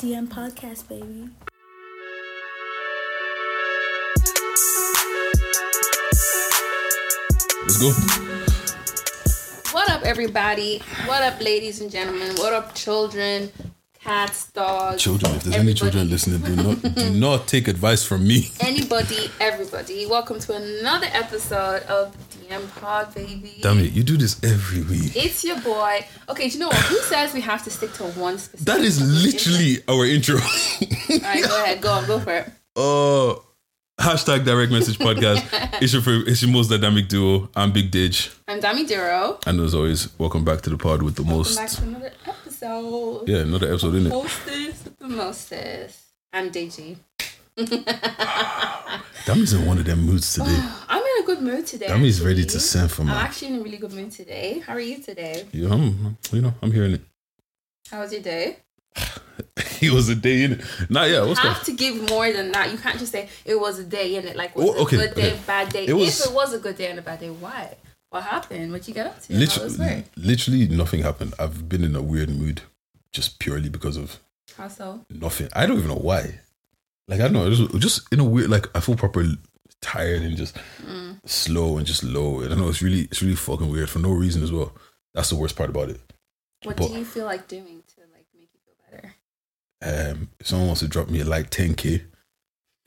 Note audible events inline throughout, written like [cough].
DM podcast, baby. Let's go. What up, everybody? What up, ladies and gentlemen? What up, children, cats, dogs? Children, if there's any children listening, do not do not take advice from me. Anybody, everybody. Welcome to another episode of Pod, baby. Damn it, you do this every week. It's your boy. Okay, do you know what? Who says we have to stick to one specific? That is literally our intro. [laughs] All right, go ahead. Go on. Go for it. uh hashtag direct message podcast. [laughs] it's your favorite, it's your most dynamic duo. I'm Big Didge. I'm Dami Duro. And as always, welcome back to the pod with the Welcome most back to another episode. Yeah, another episode, isn't it? Mostest the mostest. I'm Deji. [sighs] Dammy's in one of them moods today. [sighs] I'm in a good mood today. Dammy's ready to send for me. I'm actually in a really good mood today. How are you today? Yeah, I'm you know, I'm hearing it. How was your day? [laughs] It was a day in it. Nah, yeah, what's you have to give more than that. You can't just say it was a day in it. Like was Oh, okay, a good day, okay. bad day? It was- if it was a good day and a bad day, why? What happened? What you get up to? Literally, literally nothing happened. I've been in a weird mood just purely because of How so? nothing. I don't even know why. Like I don't know, just, just in a weird like I feel proper tired and just Mm. slow and just low. I don't know. It's really it's really fucking weird for no reason as well. That's the worst part about it. What But- do you feel like doing to like make you feel better? Um, if someone wants to drop me a like 10k,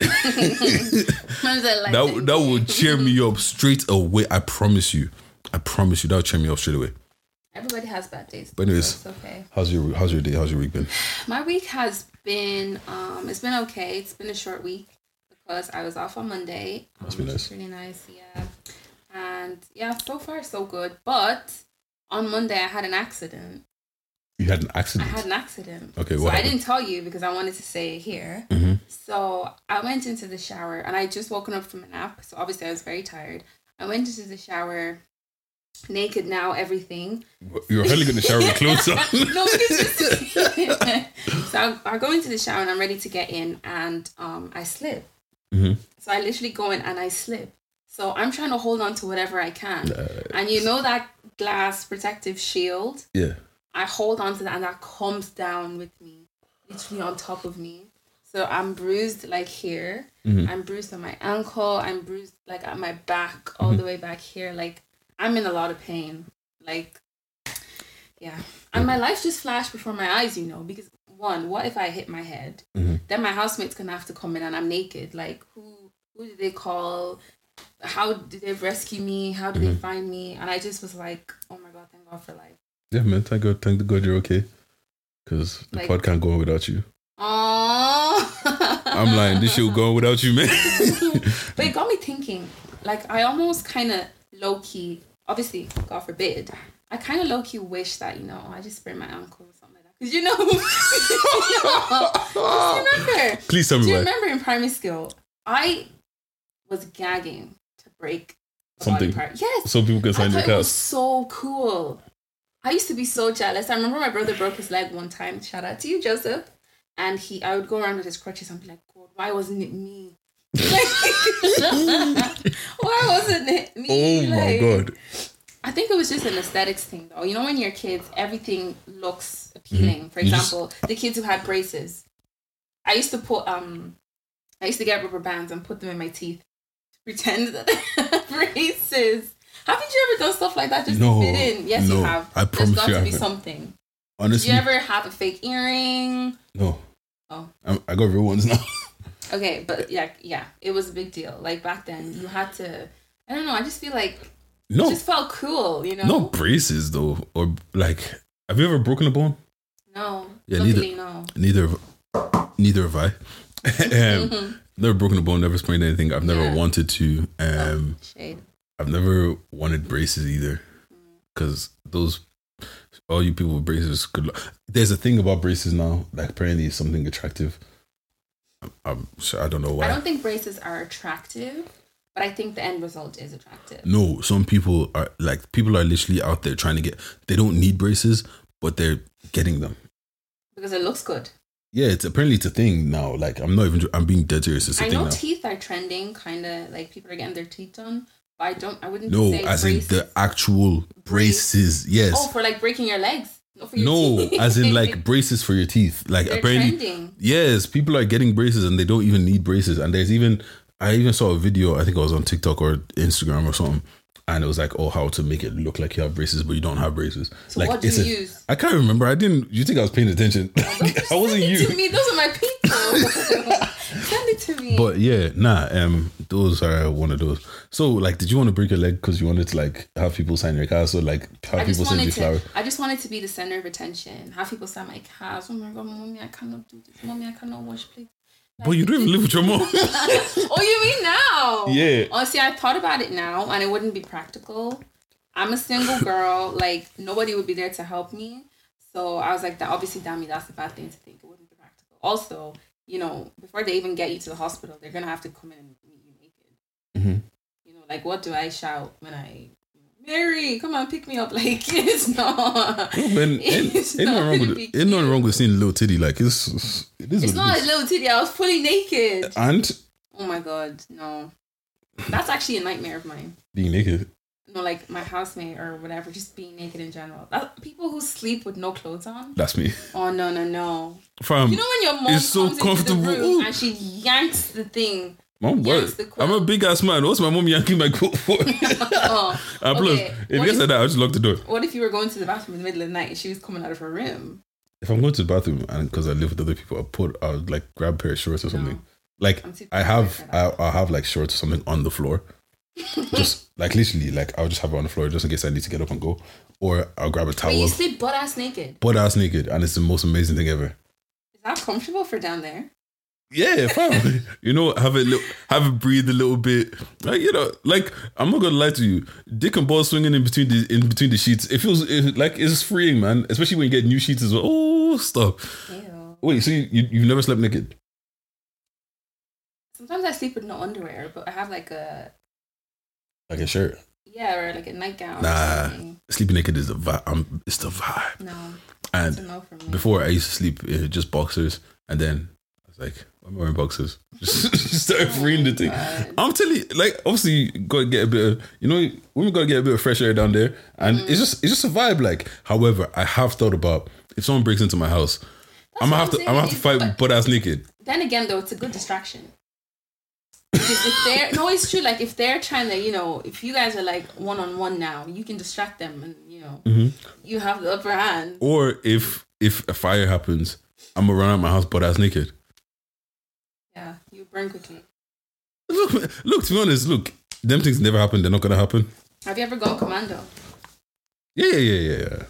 [laughs] [laughs] What is that that would cheer me up straight away. I promise you. I promise you that would cheer me up straight away. Everybody has bad days. But anyways. so it's okay. How's your How's your day? How's your week been? My week has been um it's been okay. It's been a short week because I was off on Monday. Must um, be nice. Really nice, yeah. And yeah, so far so good. But on Monday I had an accident. You had an accident. I had an accident. Okay, so what I didn't tell you because I wanted to say it here. Mhm. So I went into the shower and I just woken up from a nap. So obviously I was very tired. I went into the shower, naked now, everything. You're hardly going to shower with clothes on. [laughs] no, [laughs] so I, I go into the shower and I'm ready to get in, and um, I slip. Mhm. So I literally go in and I slip. So I'm trying to hold on to whatever I can, and you know that glass protective shield. Yeah. I hold on to that, and that comes down with me, literally on top of me. So I'm bruised like here. Mhm. I'm bruised on my ankle. I'm bruised like at my back, all the way back here. Like I'm in a lot of pain. Like, yeah. And my life just flashed before my eyes, you know, because one, what if I hit my head? Mhm. Then my housemate's gonna have to come in and I'm naked. Like, who who did they call? How did they rescue me? How did they find me? And I just was like, oh my god, thank God for life. Yeah, man. Thank God. Thank God you're okay. Because the Like- pod can't go on without you. Oh, I'm lying. This shit will go on without you, man. [laughs] But it got me thinking. Like I almost kind of low key, obviously, God forbid, I kind of low key wish that you know oh, I just sprained my ankle or something like that. Cause you know, [laughs] Just remember. Please tell me. Do you why. remember in primary school, I was gagging to break Something. part. Yes, So people can I sign your cast. so cool. I used to be so jealous. I remember my brother broke his leg one time. Shout out to you, Joseph. And he, I would go around with his crutches and be like, God, why wasn't it me? [laughs] Why wasn't it me? Oh my Like, God. I think it was just an aesthetics thing, though. You know, when you're kids, everything looks appealing. For Mm-hmm. Just- example, the kids who had braces. I used to put um, I used to get rubber bands and put them in my teeth to pretend that they [laughs] had braces. Haven't you ever done stuff like that just No, to fit in? Yes, you have. I There's promise got you to I be haven't. something. Did Honestly, you ever have a fake earring? no. Oh. I'm, I got real ones now. [laughs] Okay, but yeah, yeah, it was a big deal. Like back then, you had to. I don't know. I just feel like it No, just felt cool, you know. no braces though, or like. Have you ever broken a bone? No. Yeah, Luckily, no. Neither, neither have I. [laughs] um, [laughs] never broken a bone, never sprained anything. I've never Yeah. wanted to. Um, Shade. I've never wanted braces either, because those all you people with braces. Good luck. There's a thing about braces now. Like apparently, it's something attractive. Um, I'm, I'm I don't know why. I don't think braces are attractive, but I think the end result is attractive. No, some people are like people are literally out there trying to get. They don't need braces, but they're getting them. Because it looks good. Yeah, it's apparently it's a thing now. Like I'm not even. I'm being dead serious. It's a I know now. teeth are trending, kind of like people are getting their teeth done. But I don't. I wouldn't no, say as braces. in the actual braces. Yes. Oh, for like breaking your legs. Not for your No, teeth. as in like [laughs] braces for your teeth. Like They're apparently, trending. yes, people are getting braces and they don't even need braces. And there's even I even saw a video. I think I was on TikTok or Instagram or something. And it was like, oh, how to make it look like you have braces, but you don't have braces. So like, what do it's you a- use? I can't remember. I didn't. You think I was paying attention? [laughs] [laughs] I wasn't you. to me. Those are my people. Send it to me. But yeah, nah. Um, those are one of those. So, like, did you want to break your leg because you wanted to like have people sign your car? So, like, have I people send you flowers? I just wanted to be the center of attention. Have people sign my cars. Oh my god, mommy, I cannot do this. Mommy, I cannot wash plates. But you don't even live with your mom. [laughs] oh, you mean now? Yeah. Honestly, I thought about it now, and it wouldn't be practical. I'm a single girl. [laughs] Like nobody would be there to help me. So I was like, that obviously, Dami, that's a bad thing to think. It wouldn't be practical. Also, you know, before they even get you to the hospital, they're gonna have to come in and meet you naked. Mhm. You know, like what do I shout when I? Mary, come on, pick me up. [laughs] Like it's not. No, man, ain't, It's ain't nothing not wrong gonna with. Ain't nothing wrong with seeing a little titty. Like it's, it's it is It's not it a little titty. I was fully naked. And Oh my god, no. That's actually a nightmare of mine. being naked. No, like my housemate or whatever, just being naked in general. That, people who sleep with no clothes on. That's me. Oh no no no! From You know when your mom it's so comes comfortable. into the room and she yanks the thing. mom, what? I'm a big ass man. What's my mom yanking my coat for? [laughs] Oh, [laughs] and plus, Okay, if what you said that, I'll just lock the door. what if you were going to the bathroom in the middle of the night and she was coming out of her room? If I'm going to the bathroom and because I live with other people, I put I'll like grab a pair of shorts or something. Like I have. I I have like shorts or something on the floor. [laughs] just like literally, like I'll just have it on the floor just in case I need to get up and go. Or I'll grab a But towel, you sleep butt ass naked. butt ass naked, and it's the most amazing thing ever. Is that comfortable for down there? Yeah, probably. [laughs] you know, have it, li- have it breathe a little bit. Like you know, like I'm not gonna lie to you, dick and ball swinging in between the in between the sheets. It feels it, like it's freeing, man. Especially when you get new sheets as well. Oh, stop. Ew. Wait, so you, you you've never slept naked? Sometimes I sleep with no underwear, but I have like a Like a shirt. yeah or like a nightgown. Nah. Sleeping naked is the vibe. Um, it's the vibe. No, And no before I used to sleep in just boxers, and then I was like, I'm wearing boxers?" [laughs] Just, started freeing the thing. God. I'm telling you, like, obviously, you gotta get a bit of, you know, women gotta get a bit of fresh air down there, and Mm. it's just, it's just a vibe. Like, however, I have thought about if someone breaks into my house, I'm gonna have to, I'm I'm gonna have to fight butt ass naked. Then again, though, it's a good distraction. Because if they're no, it's true. Like if they're trying to, you know, if you guys are like one on one now, you can distract them, and you know, Mm-hmm. you have the upper hand. Or if, if a fire happens, I'm gonna run out my house butt ass naked. Yeah, you burn quickly. Look, look. To be honest, look, them things never happen. They're not gonna happen. Have you ever gone commando? Yeah, yeah, yeah, yeah, yeah.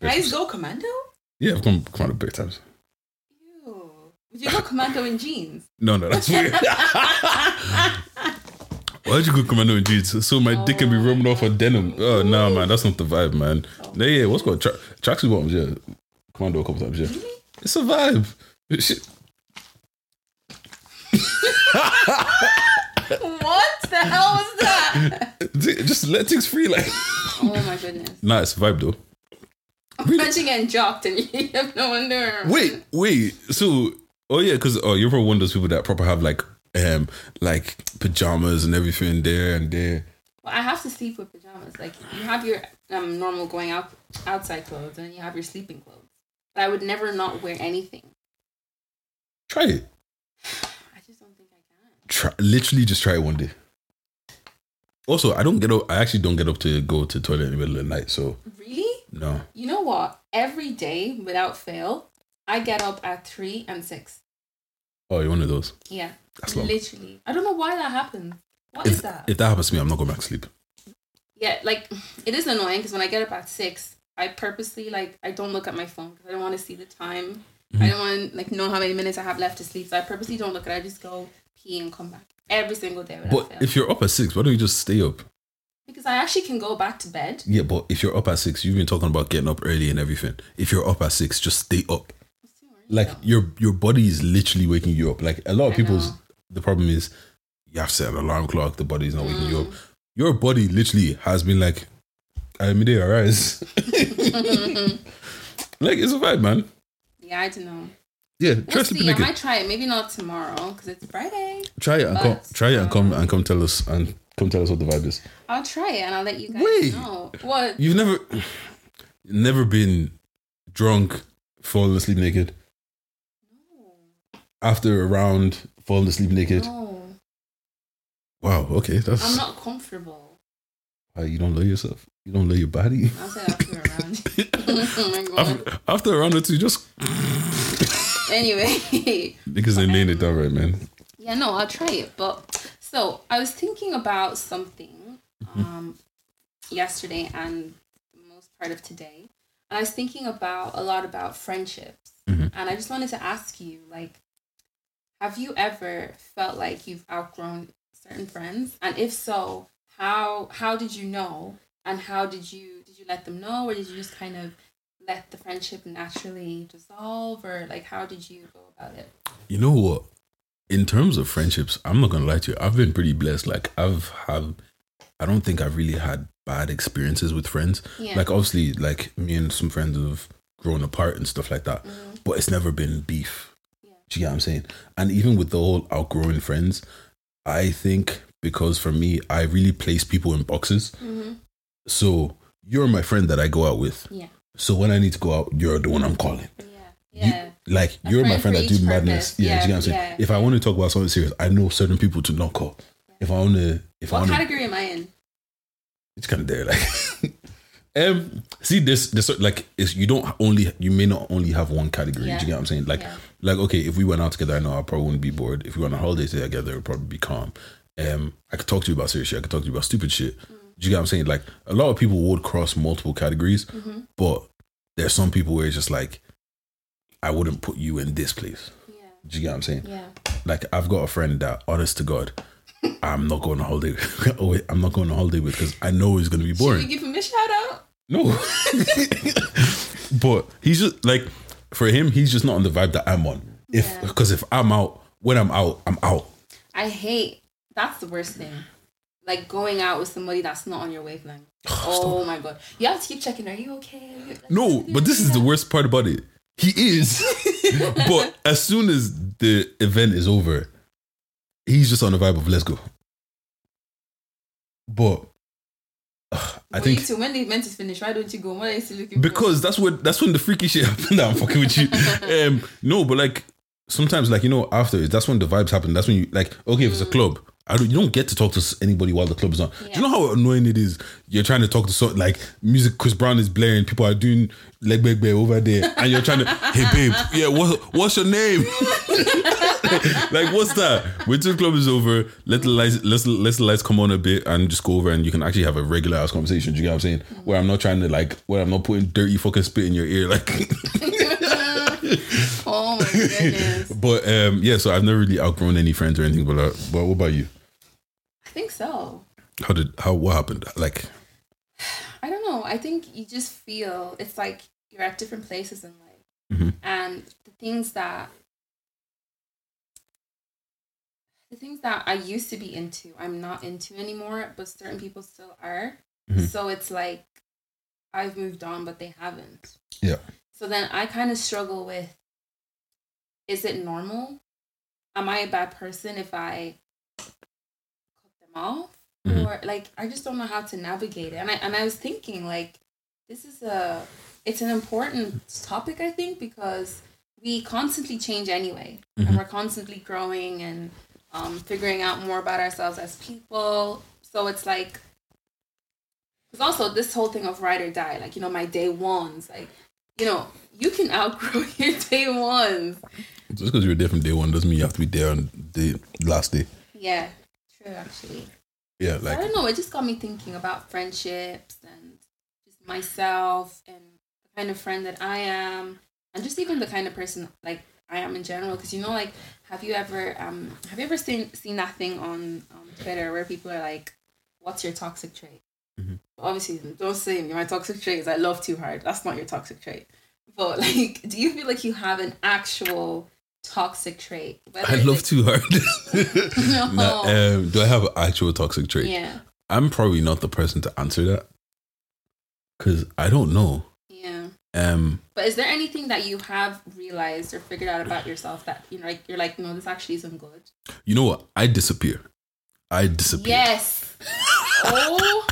Guys go commando? Yeah, I've gone a bit times. You go commando in jeans? No, no, that's weird. [laughs] Why'd you go commando in jeans? So my dick can be oh, roaming off of denim. Oh no, man, that's not the vibe, man. Oh. Yeah, yeah, what's called tra- tracksuit bottoms? Yeah, commando a couple times. Yeah, it's a vibe. Shit. [laughs] what the hell was that? Just let things free, like. oh my goodness! Nah, it's a vibe though. Imagine getting jocked and [laughs] you have no underwear. Wait, wait. So, oh yeah, because oh, you're probably one of those people that proper have like, um, like pajamas and everything there and there. Well, I have to sleep with pajamas. Like you have your um normal going out outside clothes, and you have your sleeping clothes. But I would never not wear anything. Try it. [sighs] I just don't think I can. Try literally just try it one day. Also, I don't get up. I actually don't get up to go to the toilet in the middle of the night. So Really? no. You know what? Every day, without fail, I get up at three and six. Oh, you're one of those. Yeah, That's long. literally. I don't know why that happens. What is If, that? if that happens to me, I'm not going back to sleep. yeah, like [sighs] it is annoying because when I get up at six, I purposely like I don't look at my phone because I don't want to see the time. Mm-hmm. I don't want like know how many minutes I have left to sleep. So I purposely don't look at. it. I just go pee and come back every single day But fail. if you're up at six, why don't you just stay up? because I actually can go back to bed. Yeah, but if you're up at six, you've been talking about getting up early and everything. If you're up at six, just stay up. It's too early, Like your your body is literally waking you up. Like a lot of I people's know. the problem is you have to set an alarm clock. The body's not waking you up. Mm. Your body literally has been like, I'm day arise. like it's a vibe, man. yeah, I don't know. Yeah, We'll see. I might try it. Maybe not tomorrow because it's Friday. Try it and come. But, Try it and come um, and come tell us and come tell us what the vibe is. I'll try it and I'll let you guys Wait. know. What? You've never, [sighs] never been drunk, falling asleep naked. After a round, falling asleep naked. No, Wow. Okay, that's. I'm not comfortable. uh, you don't love yourself. You don't love your body. I'll say after a round. [laughs] oh after, after a round or two, just Anyway, niggas ain't laying it down right, man. yeah, no, I'll try it. But so I was thinking about something um, yesterday and most part of today, and I was thinking about a lot about friendships, Mhm. and I just wanted to ask you, like, have you ever felt like you've outgrown certain friends, and if so, how how did you know, and how did you did you let them know, or did you just kind of let the friendship naturally dissolve, or like how did you go about it? You know what? In terms of friendships, I'm not gonna lie to you. I've been pretty blessed. Like I've had, I don't think I've really had bad experiences with friends. Yeah. Like obviously, like me and some friends have grown apart and stuff like that. Mhm. But it's never been beef. Do you get what I'm saying? And even with the whole outgrowing friends, I think because for me, I really place people in boxes. Mhm. So you're my friend that I go out with. Yeah. So when I need to go out, you're the one I'm calling. Yeah. You- Yeah. like A you're my friend friend that do each madness. purpose. Yeah, do Yeah, you get what I'm saying? yeah, if I want to talk about something serious, I know certain people to not call. If I want to, if I what want to, category am I in? it's kind of there. Like, [laughs] um, see this, this like is you don't only you may not only have one category. Yeah. Do you get what I'm saying? Like. Like okay, if we went out together, I know I probably wouldn't be bored. If we went on holiday together, it would probably be calm. Um, I could talk to you about serious shit. I could talk to you about stupid shit. Mm. Do you get what I'm saying? Like a lot of people would cross multiple categories, Mm-hmm. but there's some people where it's just like, I wouldn't put you in this place. Yeah. Do you get what I'm saying? Yeah. like I've got a friend that, honest to God, [laughs] I'm not going on holiday. [laughs] oh wait, I'm not going on holiday with because I know it's going to be boring. Should we give him a shout out? No, [laughs] but he's just like for him, he's just not on the vibe that I'm on. If Yeah. because if I'm out, when I'm out, I'm out. I hate. That's the worst thing. Like going out with somebody that's not on your wavelength. [sighs] oh my god! You have to keep checking. Are you okay? Are you- like, No, but this is the worst part about it. He is, [laughs] but as soon as the event is over, he's just on the vibe of let's go. But I Well, think two, when the event is finished, why don't you go? What are you still looking for? because that's when that's when the freaky shit [laughs] happened. I'm fucking with you. [laughs] Um, no, but like sometimes, like you know, after that's when the vibes happen. That's when you like, okay, if it's a club, I don't, you don't get to talk to anybody while the club is on. Do you know how annoying it is? You're trying to talk to so like music. Chris Brown is blaring. People are doing leg bag bag over there, and you're trying to, [laughs] hey babe, yeah, what what's your name? [laughs] like what's that? Wait till the club is over. Let the lights let's let the lights come on a bit and just go over and you can actually have a regular ass conversation. Do you get what I'm saying? Where I'm not trying to like where I'm not putting dirty fucking spit in your ear like. [laughs] oh my goodness! [laughs] but um yeah, so I've never really outgrown any friends or anything. But uh, but what about you? I think so. How did how what happened? Like I don't know. I think you just feel it's like you're at different places in life, Mhm. and the things that the things that I used to be into, I'm not into anymore. But certain people still are. Mhm. So it's like I've moved on, but they haven't. Yeah. So then I kind of struggle with: Is it normal? Am I a bad person if I cut them off? Mhm. or like I just don't know how to navigate it. And I and I was thinking like this is a it's an important topic I think because we constantly change anyway, Mhm. and we're constantly growing and um, figuring out more about ourselves as people. So it's like because also this whole thing of ride or die, like you know my day ones, like you know you can outgrow [laughs] your day ones. just because you're there from day one doesn't mean you have to be there on the last day. Yeah, true actually. Yeah, like I don't know. It just got me thinking about friendships and just myself and the kind of friend that I am, and just even the kind of person like I am in general. Because you know, like, have you ever um have you ever seen seen that thing on um, Twitter where people are like, "What's your toxic trait?" Mhm. Obviously, don't say my toxic trait is I love too hard. That's not your toxic trait. But [laughs] like, do you feel like you have an actual toxic trait? Whether I love like- too hard. [laughs] [laughs] No. Nah, um, do I have an actual toxic trait? Yeah, I'm probably not the person to answer that because I don't know. yeah. Um, But is there anything that you have realized or figured out about yourself that you know, like you're like, no, this actually isn't good? you know what? I disappear. I disappear. Yes. oh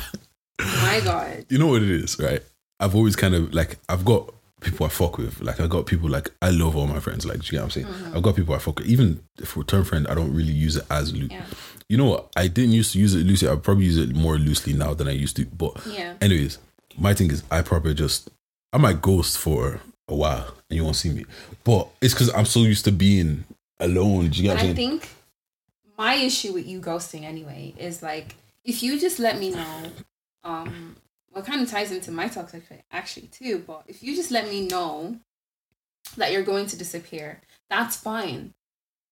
my god. [laughs] You know what it is, right? I've always kind of like I've got people I fuck with. Like I got people like I love all my friends. Like do you get what I'm saying? Mm-hmm. I've got people I fuck with. Even if return friend, I don't really use it as loose. Yeah. You know what? I didn't used to use it loosely. I probably use it more loosely now than I used to. But Yeah. anyways, my thing is I probably just I might ghost for a while and you won't see me. But it's because I'm so used to being alone. Do you get what I'm I saying? think my issue with you ghosting anyway is like if you just let me know, um, well, kind of ties into my toxic trait actually too. But if you just let me know that you're going to disappear, that's fine.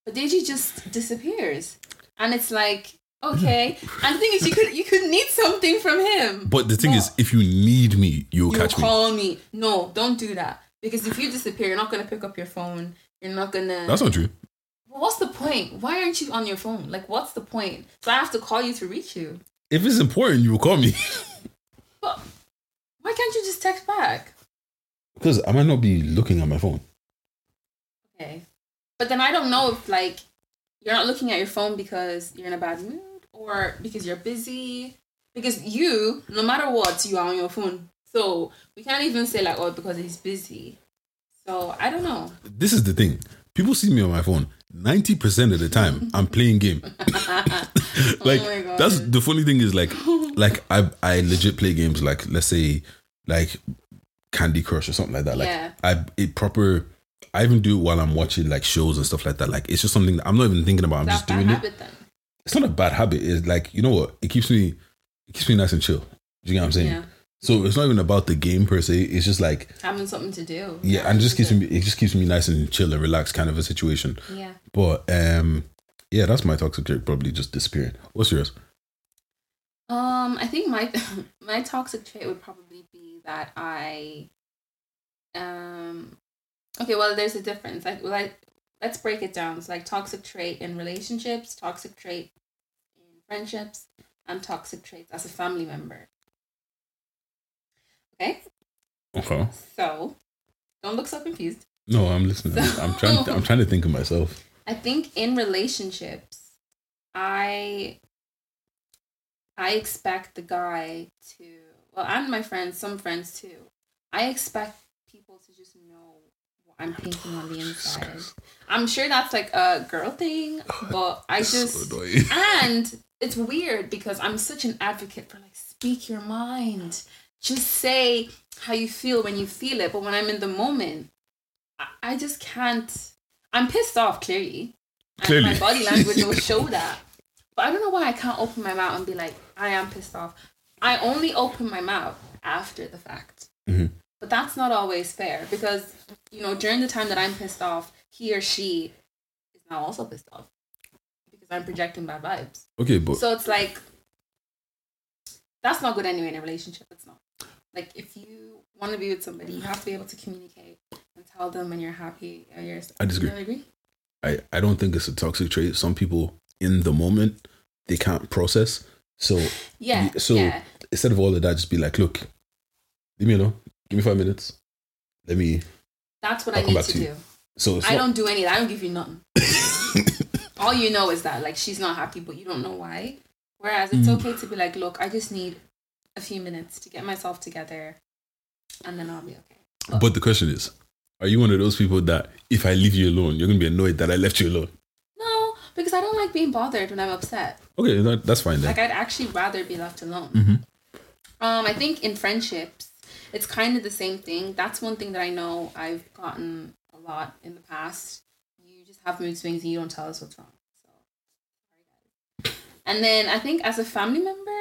But Deji just disappears, and it's like okay. [laughs] and the thing is, you could you could need something from him. But the thing is, if you need me, you'll you catch me. call me. No, don't do that because if you disappear, you're not gonna pick up your phone. You're not gonna. That's not true. Well, what's the point? Why aren't you on your phone? Like, what's the point? So I have to call you to reach you. If it's important, you will call me. [laughs] But why can't you just text back? Because I might not be looking at my phone. Okay. But then I don't know if like you're not looking at your phone because you're in a bad mood or because you're busy. Because you, no matter what, you are on your phone. So we can't even say like, oh, because he's busy. So I don't know. This is the thing. People see me on my phone. 90% of the time, I'm playing game. [laughs] [laughs] like Oh that's the funny thing is like [laughs] like I I legit play games like let's say like Candy Crush or something like that. Like Yeah. I it proper I even do it while I'm watching like shows and stuff like that. Like it's just something that I'm not even thinking about. I'm just doing it. then. It's not a bad habit. It's like you know what? It keeps me it keeps me nice and chill. Do you get what I'm saying? Yeah. So it's not even about the game per se. It's just like Having something to do. yeah, and it just keeps me it just keeps me nice and chill and relaxed kind of a situation. Yeah. But um yeah, that's my toxic trait probably just disappearing. What's yours? Um, I think my [laughs] my toxic trait would probably be that I um okay, well there's a difference. Like like let's break it down. It's like toxic trait in relationships, toxic trait in friendships, and toxic traits as a family member. Okay? Okay. So don't look so confused. No, I'm listening. I'm trying. I'm trying to think of myself. [laughs] I think in relationships, I I expect the guy to well, and my friends, some friends too. I expect people to just know what I'm thinking on the oh, inside. I'm sure that's like a girl thing, [laughs] but I So just annoying. [laughs] and it's weird because I'm such an advocate for like speak your mind. Just say how you feel when you feel it. But when I'm in the moment, I, I just can't. I'm pissed off clearly. And Clearly. my body language will [laughs] show that. But I don't know why I can't open my mouth and be like, I am pissed off. I only open my mouth after the fact. Mhm. But that's not always fair because, you know, during the time that I'm pissed off, he or she is now also pissed off because I'm projecting bad vibes. Okay, but So it's like that's not good anyway in a relationship. It's not. Like if you want to be with somebody, you have to be able to communicate and tell them when you're happy or you're. I disagree. You agree? I I don't think it's a toxic trait. Some people in the moment they can't process. So Yeah. Yeah, so- yeah. instead of all of that, just be like, look, leave me alone. Give me five minutes. Let me. That's what I'll I need to to do. So I not, don't do any. I don't give you nothing. [laughs] All you know is that like she's not happy, but you don't know why. Whereas it's Mm. okay to be like, look, I just need a few minutes to get myself together, and then I'll be okay. But the question is, are you one of those people that if I leave you alone, you're gonna be annoyed that I left you alone? No, because I don't like being bothered when I'm upset. Okay, that, that's fine then. Like I'd actually rather be left alone. Mhm. Um, I think in friendships, it's kind of the same thing. That's one thing that I know I've gotten a lot in the past. You just have mood swings and you don't tell us what's wrong. So, sorry guys. And then I think as a family member,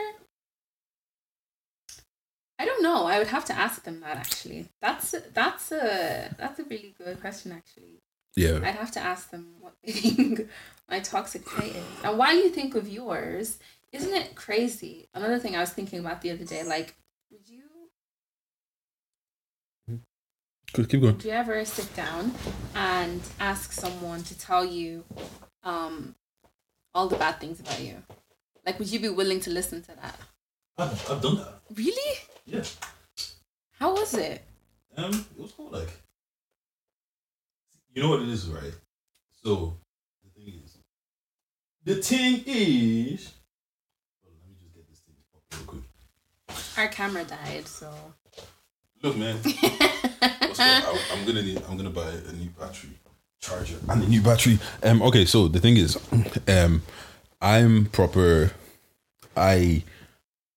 I don't know. I would have to ask them that actually. That's a, that's a that's a really good question actually. Yeah. I'd have to ask them what they [laughs] think my toxic trait is. And while you think of yours, isn't it crazy? Another thing I was thinking about the other day, like, would you Good, keep going. Do you ever sit down and ask someone to tell you um all the bad things about you? Like would you be willing to listen to that? I've, I've done that. Really? Yeah. How was it? Um, it was cool. Like, you know what it is, right? So the thing is, the thing is. On, let me just get this thing up real quick. Our camera died, so Look, man. [laughs] I, I'm gonna need, I'm gonna buy a new battery charger and a new battery. Um. Okay. So the thing is, um, I'm proper. I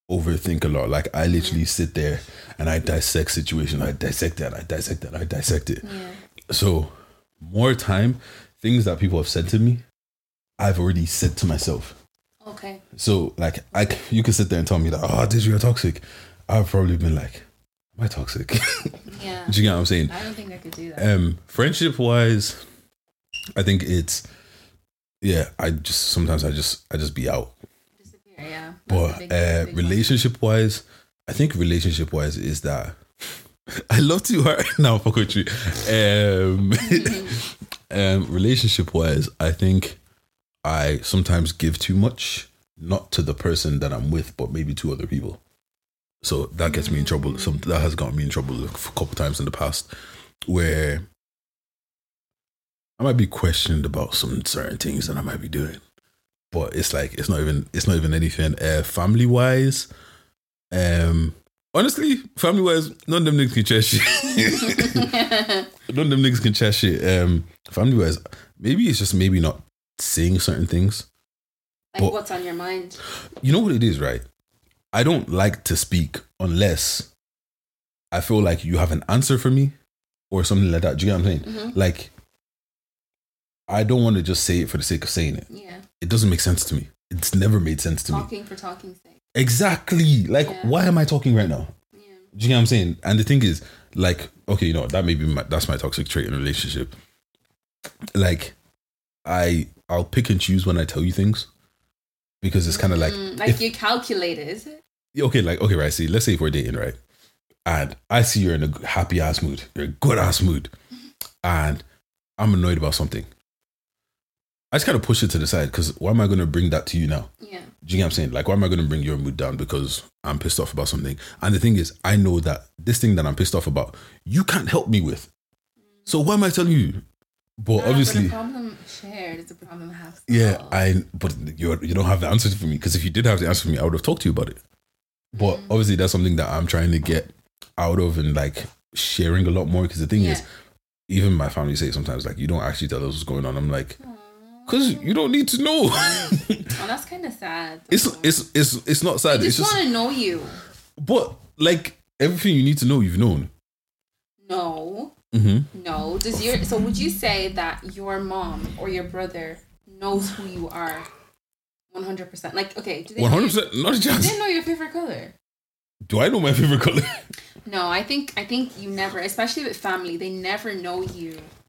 overthink a lot. Like I literally sit there and I dissect situation. I dissect that. I dissect that. I dissect it. Yeah. So more time, things that people have said to me, I've already said to myself. Okay. So like I, you can sit there and tell me that oh, this you're toxic. I've probably been like, am I toxic? [laughs] Yeah. Do you get what I'm saying? I don't think I could do that. Um, friendship wise, I think it's yeah. I just sometimes I just I just be out. Disappear. Yeah. That's a But uh, relationship wise, I think relationship wise is that [laughs] I love to hard [laughs] now fuck with you. Um, [laughs] um, relationship wise, I think I sometimes give too much, not to the person that I'm with, but maybe to other people. So that gets me in trouble. Some that has gotten me in trouble a couple times in the past, where I might be questioned about some certain things that I might be doing, but it's like it's not even it's not even anything. Uh, family wise, um, honestly, family wise, none of them niggas can chest shit. [laughs] none of them niggas can chest shit. Um, family wise, maybe it's just maybe not saying certain things. like but- what's on your mind? You know what it is, right? I don't like to speak unless I feel like you have an answer for me or something like that. Do you get what I'm saying? Mhm. Like, I don't want to just say it for the sake of saying it. Yeah. It doesn't make sense to me. It's never made sense to me. Talking for talking's sake. Exactly. Like, Yeah. why am I talking right now? Yeah. Do you get what I'm saying? And the thing is, like, okay, you know, that may be my, that's my toxic trait in a relationship. Like, I I'll pick and choose when I tell you things because it's kind of like Mm, like if- you calculate it, is it? okay, like okay, right. See, let's say if we're dating, right, and I see you're in a happy ass mood, you're a good ass mood, and I'm annoyed about something. I just kind of push it to the side because why am I going to bring that to you now? Yeah. Do you get what I'm saying? Like, why am I going to bring your mood down because I'm pissed off about something? And the thing is, I know that this thing that I'm pissed off about, you can't help me with. So why am I telling you? But obviously, but a problem shared is a problem half. yeah. I. But you you don't have the answer for me because if you did have the answer for me, I would have talked to you about it. But Mm. obviously, that's something that I'm trying to get out of and like sharing a lot more. Because the thing is, even my family say sometimes like you don't actually tell us what's going on. I'm like, Aw. Because you don't need to know. [laughs] Oh, that's kind of sad. it's though. it's it's it's not sad. It's just, just want to know you. but like everything you need to know, you've known. No, Mm-hmm. no. Does your so would you say that your mom or your brother knows who you are? One hundred percent. Like, okay, do they one hundred percent. Not a Do chance. they know your favorite color? Do I know my favorite color? [laughs] No, I think I think you never, especially with family, they never know you one hundred percent.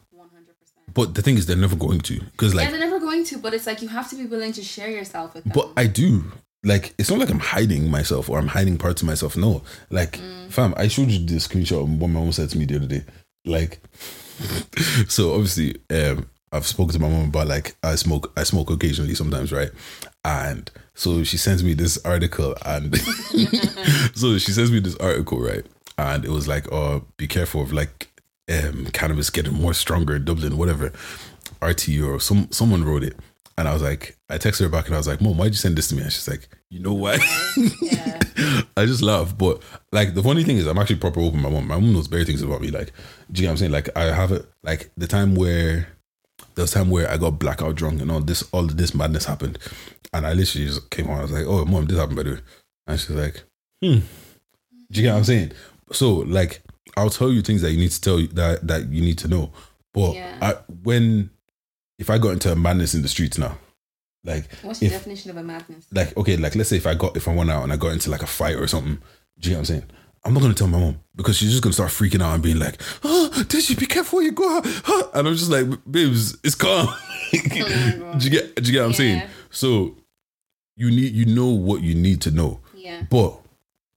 But the thing is, they're never going to because like Yeah, they're never going to, but it's like you have to be willing to share yourself with them. But I do. Like, it's not like I'm hiding myself or I'm hiding parts of myself. No. Like, fam, I showed you the screenshot of what my mom said to me the other day. Like, [laughs] so obviously, um, I've spoken to my mom about like I smoke I smoke occasionally sometimes, right? And so she sends me this article and [laughs] [laughs] so she sends me this article, right? And it was like, oh, be careful of like um cannabis getting more stronger in Dublin, whatever. RTÉ or some someone wrote it. And I was like, I texted her back and I was like, Mom, why'd you send this to me? And she's like, you know why? yeah, [laughs] I just laugh. But like the funny thing is I'm actually proper open my mom. My mom knows very things about me. Like, do you know what I'm saying? Like I have it like the time where there was time where I got blackout drunk and all this all this madness happened. And I literally just came on. I was like, Oh mom, this happened by the way. And she's like, Hmm. Do you get what I'm saying? So like I'll tell you things that you need to tell you that that you need to know. But Yeah. I when if I got into a madness in the streets now, like what's if- definition of a madness? like okay, like let's say if I got if I went out and I got into like a fight or something, do you know what I'm saying? I'm not gonna tell my mom because she's just gonna start freaking out and being like, "Oh, did you be careful you go?" out?" Huh? And I'm just like, "Babes, it's calm." [laughs] do you get? Do you get what I'm saying? So you need you know what you need to know, Yeah. but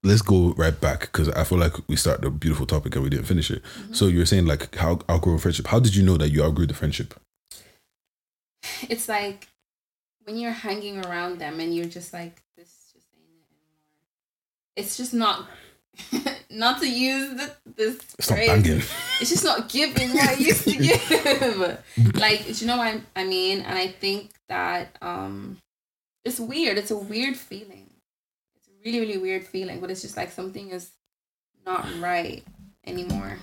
let's go right back because I feel like we started a beautiful topic and we didn't finish it. So you were saying like how outgrow a friendship? How did you know that you outgrew the friendship? [laughs] It's like when you're hanging around them and you're just like, this just ain't it anymore. It's just not, [laughs] not to use the, this It's not phrase. banging. It's just not giving what I [laughs] used to give. like, do you know what I, I mean? And I think that um, it's weird. It's a weird feeling. It's a really, really weird feeling. But it's just like something is not right anymore.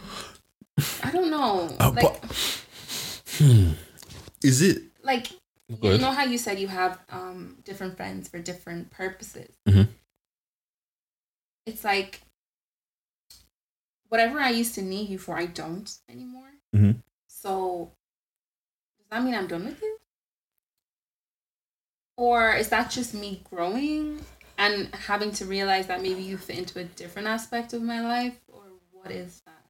I don't know. Uh, [laughs] like, but hmm, is it? like Go you know how you said you have um different friends for different purposes. Mhm. It's like whatever I used to need you for, I don't anymore. Mhm. So does that mean I'm done with you? Or is that just me growing and having to realize that maybe you fit into a different aspect of my life? Or what is that?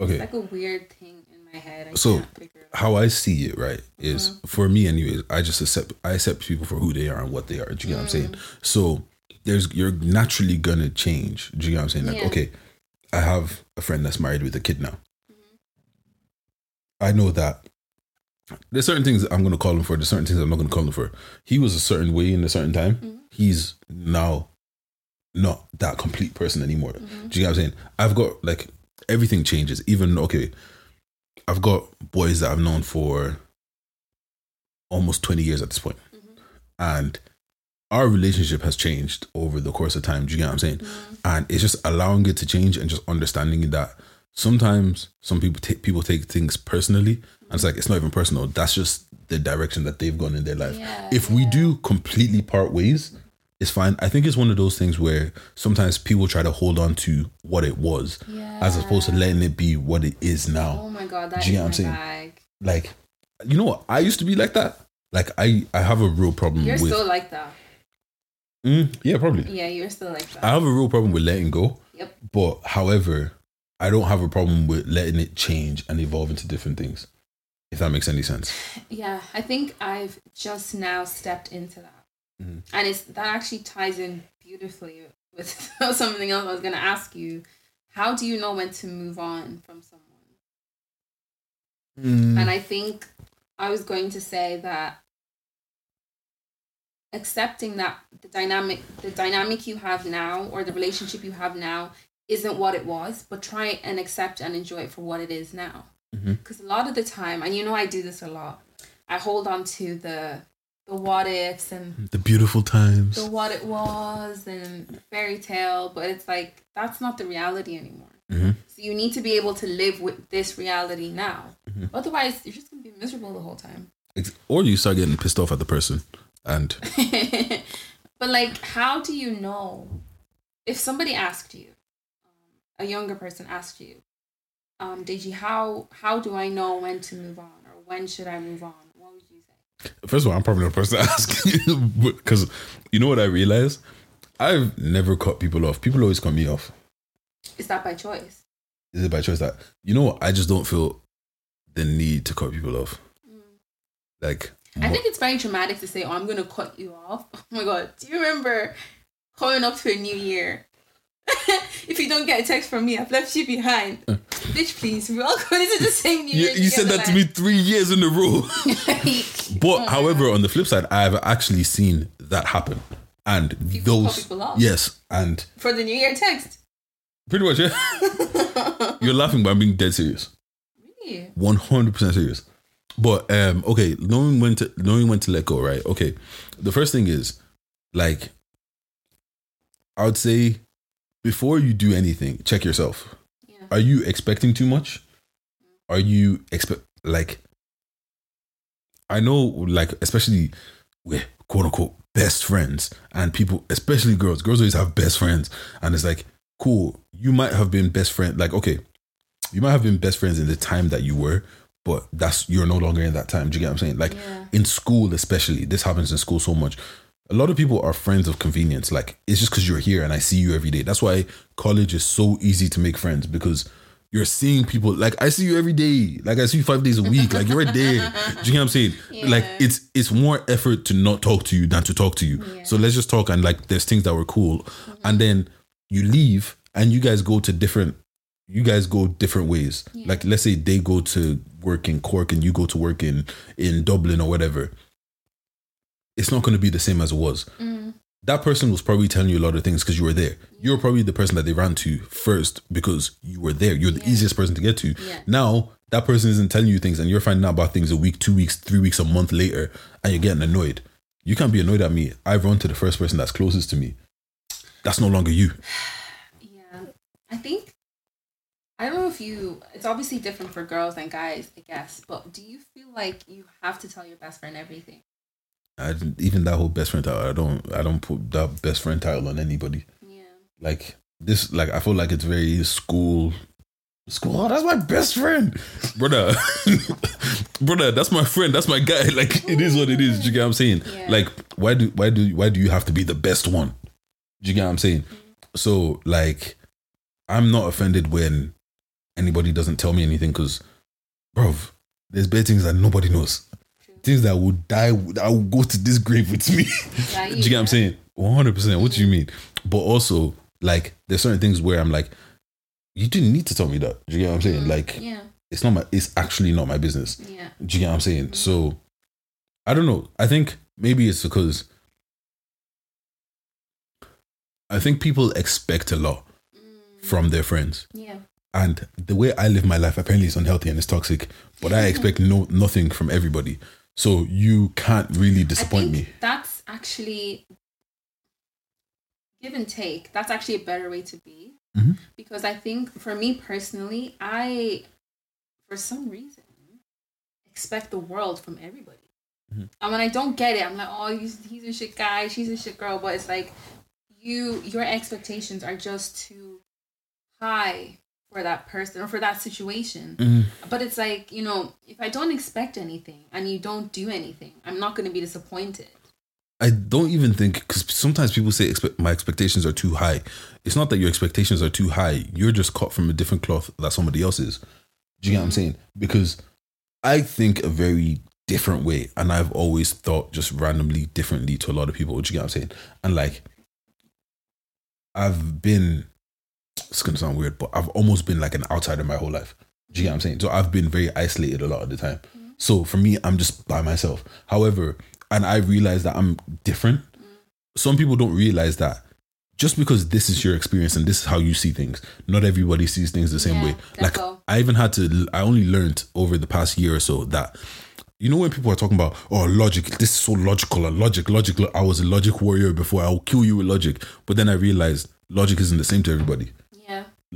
okay It's like a weird thing in my head. I So, can't figure it. How I see it, right, is Mm-hmm. for me, anyways. I just accept. I accept people for who they are and what they are. Do you get what I'm saying? Mm. So there's you're naturally gonna change. Do you know what I'm saying? Like, Yeah. okay, I have a friend that's married with a kid now. Mm-hmm. I know that there's certain things I'm gonna call him for. There's certain things I'm not gonna call him for. He was a certain way in a certain time. Mhm. He's now not that complete person anymore. Mhm. Do you get what I'm saying? I've got like everything changes. Even okay, I've got boys that I've known for almost 20 years at this point. Mhm. and our relationship has changed over the course of time. Do you get what I'm saying? Mhm. And it's just allowing it to change and just understanding that sometimes some people take people take things personally, and it's like it's not even personal. That's just the direction that they've gone in their life. Yeah, if we yeah. do completely part ways, it's fine. I think it's one of those things where sometimes people try to hold on to what it was as opposed to letting it be what it is now. Oh my god, that Do you get what I'm saying? bag. Like, you know what? I used to be like that. Like I, I have a real problem You're with. still like that. Mm, yeah, probably. Yeah, you're still like that. I have a real problem with letting go. Yep. But however, I don't have a problem with letting it change and evolve into different things. If that makes any sense. yeah, I think I've just now stepped into that, Mhm. and it's that actually ties in beautifully with [laughs] something else I was gonna ask you. How do you know when to move on from someone? Mm. And I think I was going to say that accepting that the dynamic the dynamic you have now or the relationship you have now isn't what it was, but try and accept and enjoy it for what it is now. Mhm. Because a lot of the time, and you know I do this a lot, I hold on to the the what ifs and the beautiful times. the what it was and fairy tale, but it's like that's not the reality anymore. Mhm. So you need to be able to live with this reality now. Mhm. Otherwise, you're just gonna be miserable the whole time. Or you start getting pissed off at the person, and [laughs] but like, how do you know if somebody asked you, um, a younger person asked you, um, Deji, how how do I know when to move on or when should I move on? What would you say? first of all, I'm probably the person to [laughs] ask because you know what I realized. I've never cut people off. People always cut me off. Is that by choice? Is it by choice that you know? what? I just don't feel the need to cut people off. Like I think it's very dramatic to say, "Oh, I'm gonna cut you off." [laughs] Oh my god, do you remember coming up to a new year? [laughs] if you don't get a text from me, I've left you behind. Bitch, please, we all going into the same new Uh. you, year. you said that to me three years in a row. [laughs] But however, on the flip side, I have actually seen that happen, and People those yes, and for the new year text. pretty much yeah. [laughs] You're laughing, but I'm being dead serious, really? one hundred percent serious. But um, okay, knowing when to knowing when to let go, right? Okay, the first thing is like, I would say before you do anything, check yourself. Yeah. Are you expecting too much? Are you expect like I know like especially with quote unquote best friends and people especially girls girls always have best friends and it's like cool you might have been best friend like okay you might have been best friends in the time that you were but that's you're no longer in that time do you get what I'm saying like Yeah. in school especially this happens in school so much a lot of people are friends of convenience. Like it's just because you're here and i see you every day. That's why college is so easy to make friends because you're seeing people like i see you every day. Like i see you five days a week. Like you're right there. Do you get what i'm saying? Like it's it's more effort to not talk to you than to talk to you. Yeah. so let's just talk and like there's things that were cool. Mm-hmm. And then you leave and you guys go to different you guys go different ways. Yeah. like let's say they go to work in cork and you go to work in in dublin or whatever it's not going to be the same as it was Mm. that person was probably telling you a lot of things because you were there you're probably the person that they ran to first because you were there you're the Yeah. easiest person to get to Yeah. now that person isn't telling you things and you're finding out about things a week two weeks three weeks a month later and you're getting annoyed you can't be annoyed at me I've run to the first person that's closest to me that's no longer you [sighs] Yeah. I think I don't know if you. It's obviously different for girls and guys, I guess. But do you feel like you have to tell your best friend everything? I even that whole best friend title. I don't. I don't put that best friend title on anybody. Yeah. Like this. Like I feel like it's very school. School. Oh, that's my best friend, brother. [laughs] brother, that's my friend. That's my guy. Like it is what it is. Do you get what I'm saying? Yeah. Like why do why do why do you have to be the best one? Do you get what I'm saying? Mm-hmm. So like, I'm not offended when anybody doesn't tell me anything because, bro, there's bad things that nobody knows. Things that will die, that will go to this grave with me. Yeah, [laughs] Do you get what I'm saying? One hundred percent. What do you mean? But also, like, there's certain things where I'm like, you didn't need to tell me that. Do you get what I'm saying? Like, Yeah. it's not my. It's actually not my business. Yeah. Do you get what I'm saying? So, I don't know. I think maybe it's because I think people expect a lot Mm, from their friends, yeah. and the way I live my life apparently is unhealthy and it's toxic. But I [laughs] expect no nothing from everybody, so you can't really disappoint me. That's actually give and take. That's actually a better way to be. Mhm. Because I think for me personally, I for some reason expect the world from everybody. Mhm. And when I don't get it, I'm like, oh, he's, he's a shit guy, she's a shit girl. But it's like you your expectations are just too high for that person or for that situation. Mhm. But it's like, you know, if I don't expect anything and you don't do anything, I'm not going to be disappointed. I don't even think because sometimes people say expect, my expectations are too high. It's not that your expectations are too high. You're just cut from a different cloth that somebody else is. Do you get what I'm saying? Because I think a very different way, and I've always thought just randomly differently to a lot of people. Do you get what I'm saying? And like, I've been. It's gonna sound weird, but I've almost been like an outsider my whole life. Do you get what I'm saying? So I've been very isolated a lot of the time. Mm. So for me, I'm just by myself. However, and I realize that I'm different. Mm. Some people don't realize that just because this is your experience and this is how you see things, not everybody sees things the same Yeah, way. Like defo. I even had to. I only learned over the past year or so that. You know when people are talking about oh logic, this is so logical, a logic, logic. I was a logic warrior before. I'll kill you with logic, but then I realized logic isn't the same to everybody.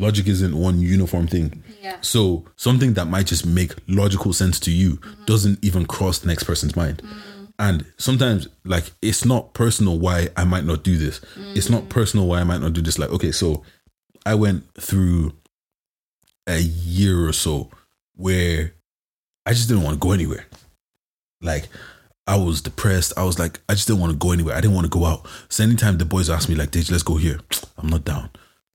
Logic isn't one uniform thing. Yeah. So something that might just make logical sense to you mm-hmm. doesn't even cross the next person's mind. Mm-hmm. And sometimes like it's not personal why I might not do this. It's not mm-hmm. personal why I might not do this. Like, okay, so I went through a year or so where I just didn't want to go anywhere. Like I was depressed. I was like, I just didn't want to go anywhere. I didn't want to go out. So anytime the boys asked me, like, Dej, let's go here. I'm not down.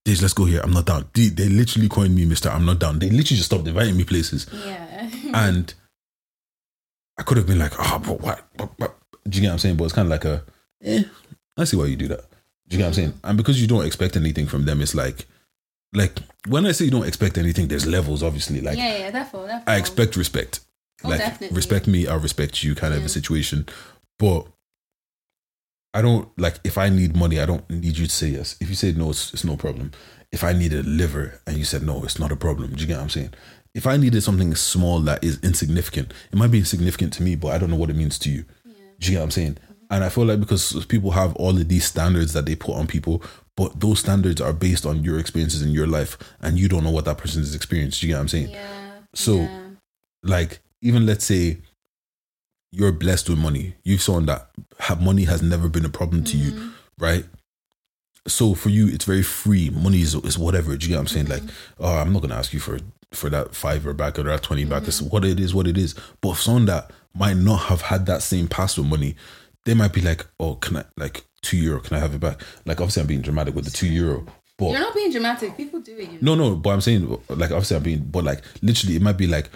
Let's go here. I'm not down. They, they literally coined me Mr. I'm not down. They literally just stopped inviting me places. Yeah. [laughs] And I could have been like, oh, but what? But, but. Do you get what I'm saying? But it's kind of like a, eh, I see why you do that. Do you get what I'm saying? And because you don't expect anything from them, it's like, like when I say you don't expect anything, there's levels, obviously. Like, yeah, yeah, definitely. definitely. I expect respect. Oh, like definitely. respect me, I'll respect you kind of a situation. But I don't like if I need money, I don't need you to say yes. If you say no, it's, it's no problem. If I needed a liver and you said no, it's not a problem. Do you get what I'm saying? If I needed something small that is insignificant, it might be insignificant to me, but I don't know what it means to you. Do you get what I'm saying? And I feel like because people have all of these standards that they put on people, but those standards are based on your experiences in your life, and you don't know what that person has experienced. Do you get what I'm saying? Yeah. So- yeah. like even let's say you're blessed with money. You've shown that have money has never been a problem to Mm-hmm. you right? So for you it's very free. Money is, is whatever. Do you get what i'm saying? Like oh i'm not gonna ask you for for that five or back or that 20 back. It's what it is what it is. But for someone that might not have had that same past with money they might be like oh can i like two euro can i have it back? Like obviously i'm being dramatic with the two euro but You're not being dramatic. People do it. You know? no, no, but I'm saying like obviously I'm being, but like literally it might be like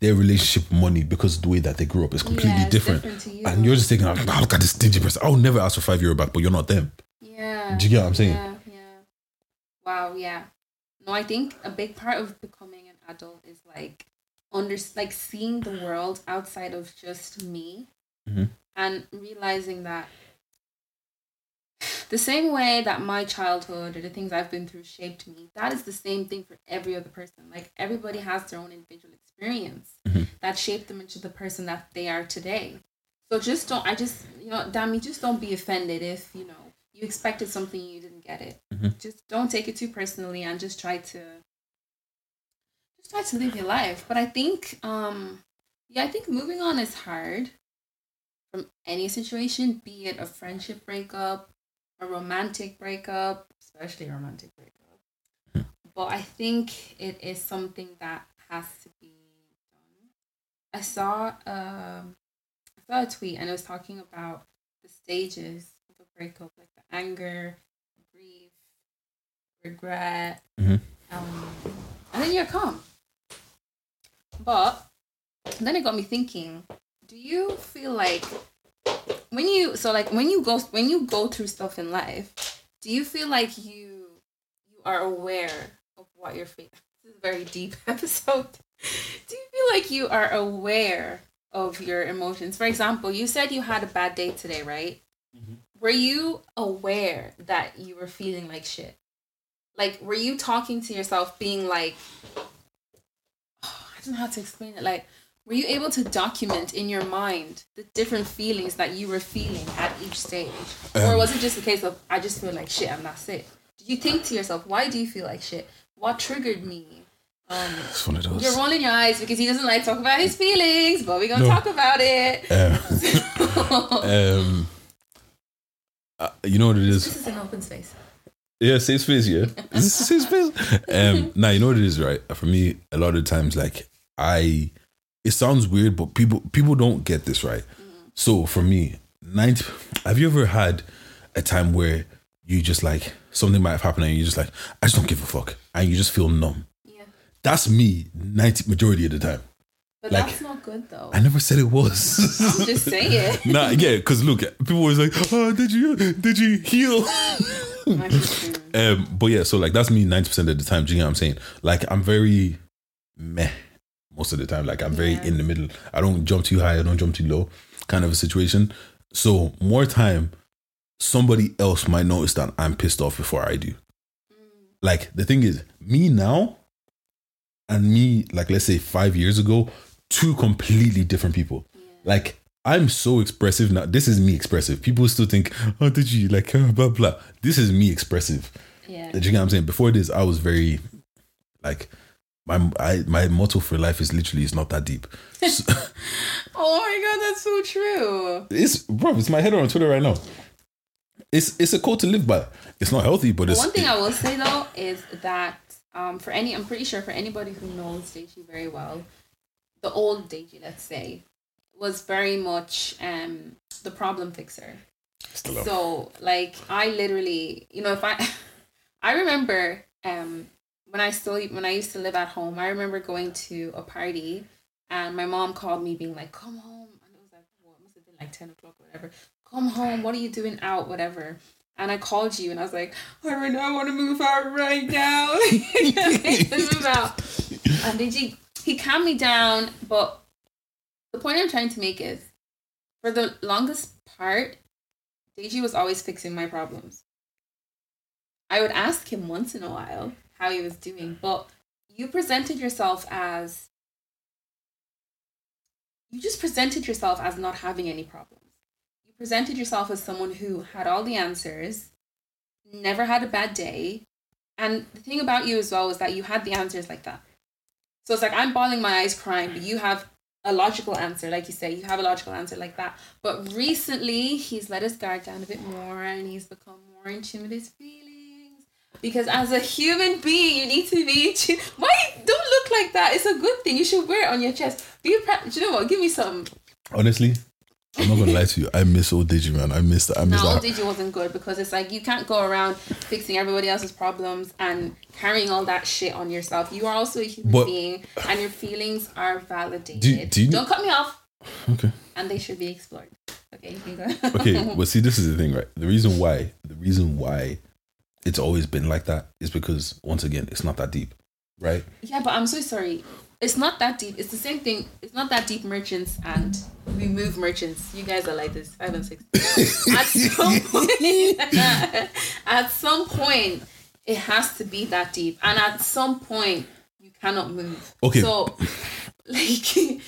their relationship with money because the way that they grew up is completely Yeah, different. different you. And you're just thinking, oh, look at this stingy person. I'll never ask for five euro back, but you're not them. Yeah. Do you get what I'm saying? Yeah, yeah. Wow, yeah. No, I think a big part of becoming an adult is like under like seeing the world outside of just me Mhm. and realizing that the same way that my childhood or the things I've been through shaped me, that is the same thing for every other person. Like everybody has their own individual experience Mhm. that shaped them into the person that they are today. So just don't I just you know, Dami, just don't be offended if, you know, you expected something you didn't get it. Mhm. Just don't take it too personally and just try to just try to live your life. But I think, um, yeah, I think moving on is hard from any situation, be it a friendship breakup, a romantic breakup, especially a romantic breakup. But I think it is something that has to be done. I saw um, I saw a tweet and it was talking about the stages of a breakup, like the anger, grief, regret, Mhm. um, and then you're calm. But then it got me thinking: Do you feel like when you so like when you go when you go through stuff in life, do you feel like you you are aware of what you're feeling? This is a very deep [laughs] episode. Do you feel like you are aware of your emotions? For example, you said you had a bad day today, right? Mm-hmm. Were you aware that you were feeling like shit? Like, were you talking to yourself, being like, [sighs] I don't know how to explain it. Like, were you able to document in your mind the different feelings that you were feeling at each stage? or Um, was it just a case of, I just feel like shit and that's it? Did you think to yourself, why do you feel like shit? What triggered me? Um, It's one of those. you're rolling your eyes because he doesn't like talk about his feelings, but we're gonna No. talk about it. Um, [laughs] um, uh, you know what it is? this is an open space. Yeah, safe space. Yeah, [laughs] is this a safe space? Um, now you know what it is, right? For me, a lot of times, like I, it sounds weird, but people people don't get this right. So for me, ninety. Have you ever had a time where you just like something might have happened and you just like I just don't give a fuck and you just feel numb? Yeah, That's me. Ninety majority of the time. but Like- that's not good though. I never said it was. I'm just saying. It. [laughs] Nah, yeah, because look, people always like, oh, did you did you heal? [laughs] Um, but yeah, so like that's me ninety percent of the time. Do you know what I'm saying? Like I'm very meh most of the time. Like I'm very Yeah. in the middle. I don't jump too high. I don't jump too low. Kind of a situation. So more time, somebody else might notice that I'm pissed off before I do. Like the thing is, me now and me, like let's say five years ago, two completely different people. Like I'm so expressive now. This is me expressive. People still think, oh, did you like uh, blah blah? This is me expressive. yeah. You get what I'm saying? Before this, I was very like my I my motto for life is literally it's not that deep. [laughs] So- Oh my god, that's so true. it's bro, it's my header on Twitter right now. It's it's a code to live by. It's not healthy, but it's One thing I will say though is that um, for any, I'm pretty sure for anybody who knows Deji very well, the old Deji, let's say, was very much um, the problem fixer. still up. So like I literally, you know, if I [laughs] I remember um when I still when I used to live at home, I remember going to a party and my mom called me being like, Come home and it was like what must have been like ten o'clock or whatever. Come home, what are you doing out? Whatever. And I called you and I was like, I right now I want to move out right now. [laughs] And he he calmed me down, but the point I'm trying to make is for the longest part, Deji was always fixing my problems. I would ask him once in a while how he was doing, but you presented yourself as you just presented yourself as not having any problems. You presented yourself as someone who had all the answers, never had a bad day. And the thing about you as well was that you had the answers like that. So it's like I'm bawling my eyes crying, but you have a logical answer, like you say, you have a logical answer like that. But recently, he's let his guard down a bit more and he's become more in tune with his feelings. Because as a human being, you need to be. [laughs] Why don't look like that? It's a good thing. You should wear it on your chest. Be proud. Do you know what? Give me some. Honestly, I'm not gonna lie to you. I miss old Deji man. I miss that. I miss No, that. Deji wasn't good because it's like you can't go around fixing everybody else's problems and carrying all that shit on yourself. You are also a human But- being, and your feelings are validated. Do- do you- not cut me off. Okay. And they should be explored. Okay, you can go. Okay, [laughs] but see, this is the thing, right? The reason why, the reason why it's always been like that is because once again, it's not that deep, right? Yeah, but I'm so sorry. It's not that deep. It's the same thing. It's not that deep merchants and we move merchants. You guys are like this, five and six. at some point, [laughs] at some point, it has to be that deep, and at some point, you cannot move. Okay. So, like, [laughs]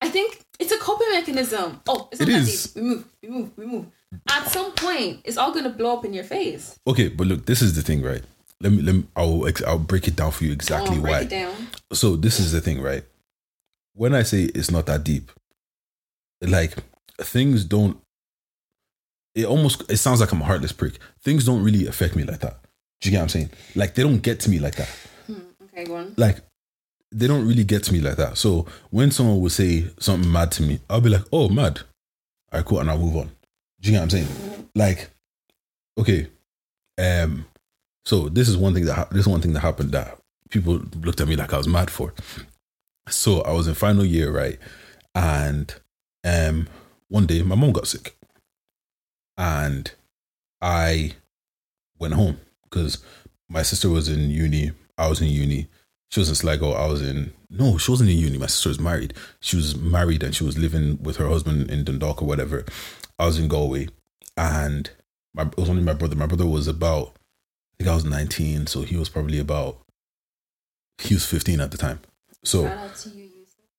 I think it's a coping mechanism. Oh, it's not It that is. deep. We move. We move. We move. At some point, it's all gonna blow up in your face. Okay, but look, this is the thing, right? let me let me I'll I'll break it down for you exactly oh, why. So this is the thing, right? When I say it's not that deep, like things don't. It almost it sounds like I'm a heartless prick. Things don't really affect me like that. Do you get what I'm saying? Like they don't get to me like that. Hmm, okay, go on. Like they don't really get to me like that. So when someone would say something mad to me, I'll be like, "Oh, mad." All right, cool, and I'll move on. Do you know what I'm saying? Like, okay, um, so this is one thing that this is one thing that happened that people looked at me like I was mad for. So I was in final year, right? And um one day my mom got sick. And I went home because my sister was in uni, I was in uni. She was in Sligo, I was in no, she wasn't in uni. My sister was married. She was married and she was living with her husband in Dundalk or whatever. I was in Galway. And my, it was only my brother. My brother was about I think I was 19, so he was probably about he was 15 at the time. So Shout out to you,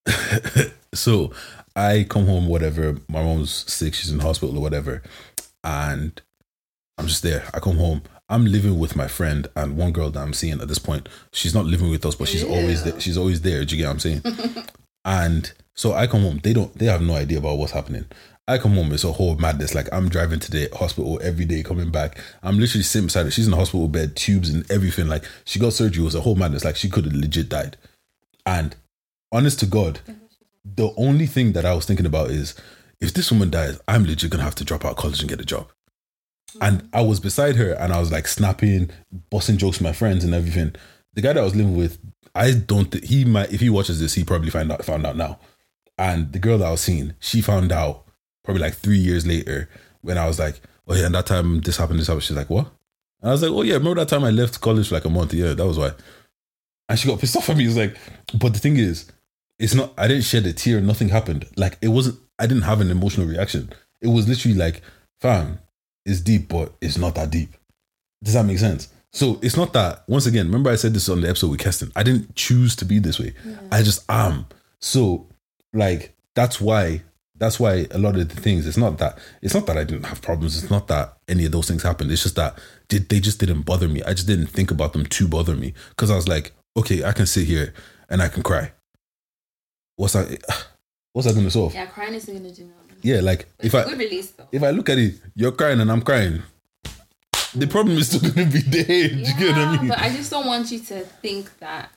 [laughs] so I come home, whatever. My mom's sick, she's in hospital or whatever, and I'm just there. I come home. I'm living with my friend and one girl that I'm seeing at this point. She's not living with us, but she's always there. She's always there. Do you get what I'm saying? [laughs] and so I come home. They don't. They have no idea about what's happening. I come home. It's a whole madness. Like I'm driving to the hospital every day, coming back. I'm literally sitting beside her. She's in the hospital bed, tubes and everything. Like she got surgery. It was a whole madness. Like she could have legit died. And honest to God, the only thing that I was thinking about is if this woman dies, I'm legit gonna have to drop out of college and get a job. And I was beside her and I was like snapping, busting jokes with my friends and everything. The guy that I was living with, I don't think he might if he watches this, he probably find out found out now. And the girl that I was seeing, she found out probably like three years later when I was like, Oh yeah, and that time this happened, this happened. She's like, What? And I was like, Oh yeah, remember that time I left college for like a month? Yeah, that was why. And she got pissed off at me. It's like, but the thing is, it's not I didn't shed a tear, nothing happened. Like it wasn't I didn't have an emotional reaction. It was literally like, fam, it's deep, but it's not that deep. Does that make sense? So it's not that once again, remember I said this on the episode with Keston. I didn't choose to be this way. I just am. So like that's why that's why a lot of the things it's not that it's not that I didn't have problems. It's not that any of those things happened. It's just that did they just didn't bother me. I just didn't think about them to bother me because I was like, okay, I can sit here and I can cry. What's that? [sighs] What's that gonna solve? Yeah, crying isn't gonna do nothing. Yeah, like But if i release though. if I look at it, you're crying and I'm crying. The problem is still gonna be there. [laughs] Do you get what I mean? but I just don't want you to think that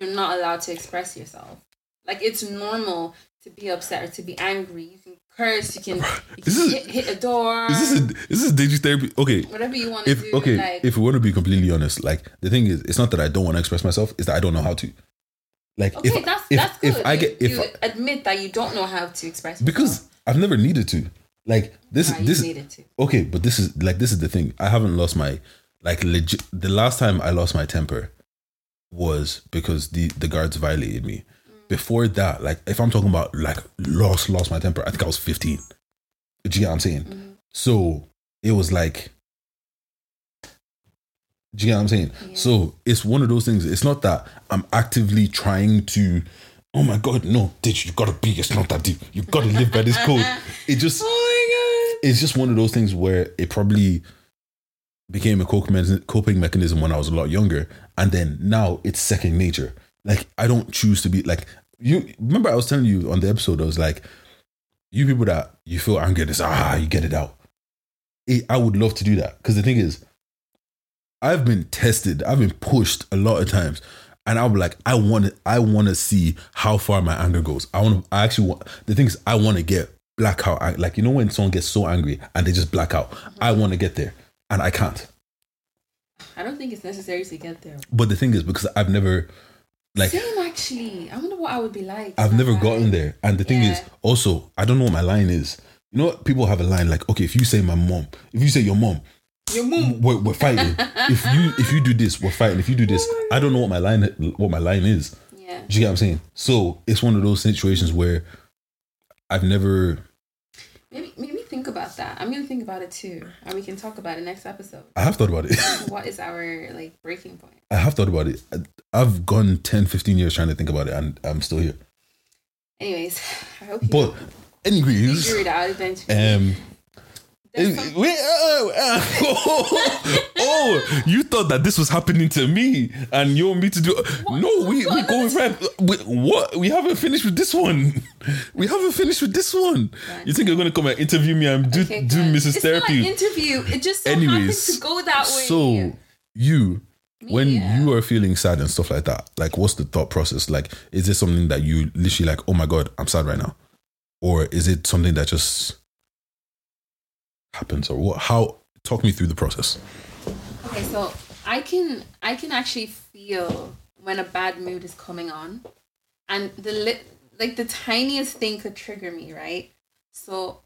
you're not allowed to express yourself. Like it's normal to be upset or to be angry. You can curse. You can, you can is- hit, hit a door. Is this a, is this dating therapy? Okay, whatever you want to if do. okay, like, if we want to be completely honest, like the thing is, it's not that I don't want to express myself; it's that I don't know how to. Like okay, if that's if that's good. if I get if you I- admit that you don't know how to express yourself. because I've never needed to. Like this you this needed to. okay, but this is like this is the thing. I haven't lost my like legit. The last time I lost my temper was because the the guards violated me. Before that, like if I'm talking about like lost lost my temper, I think I was 15. Do you get what I'm saying? Mm-hmm. So it was like. Do you get what I'm saying? Yeah. So it's one of those things. It's not that I'm actively trying to. Oh my god, no, ditch. You gotta be. It's not that deep. You gotta live by this code. [laughs] It just Oh it's just one of those things where it probably became a coping coping mechanism when I was a lot younger, and then now it's second nature. Like I don't choose to be like you. Remember, I was telling you on the episode, I was like, you people that you feel angry, this ah, you get it out. It, I would love to do that because the thing is, I've been tested, I've been pushed a lot of times, and I'm like, I want to, I want to see how far my anger goes. I want to, I actually want. The thing is, I want to get blackout. Like you know when someone gets so angry and they just black out. I want to get there, and I can't. I don't think it's necessary to get there. But the thing is, because I've never, like, Same actually. I wonder what I would be like. I've never gotten there. And the thing is, also, I don't know what my line is. You know what? People have a line like, okay, if you say my mom, if you say your mom, Your mom. we're, we're fighting. if you if you do this, we're fighting. If you do this, oh I don't know what my line what my line is. Yeah. Do you get what I'm saying? So it's one of those situations where I've never. Maybe maybe that. I'm gonna think about it too, and we can talk about it next episode. I have thought about it. [laughs] what is our like breaking point? I have thought about it. I've gone 10, 15 years trying to think about it, and I'm still here. Anyways, I hope you But, anyways, figure it out eventually. um, Wait, uh, uh, [laughs] oh, you thought that this was happening to me, and you want me to do? No, we we What? going right. We, what? We haven't finished with this one. We haven't finished with this one. Right. You think you're gonna come and interview me and do Okay, do. Mrs. It's Therapy? not an interview. It just so Anyways, happens to go that way. So you, when Yeah. you are feeling sad and stuff like that, like what's the thought process? Like, is this something that you literally like? Oh my god, I'm sad right now, or is it something that just happens, or what? How? Talk me through the process. Okay, so I can I can actually feel when a bad mood is coming on, and the li- like the tiniest thing could trigger me, right? So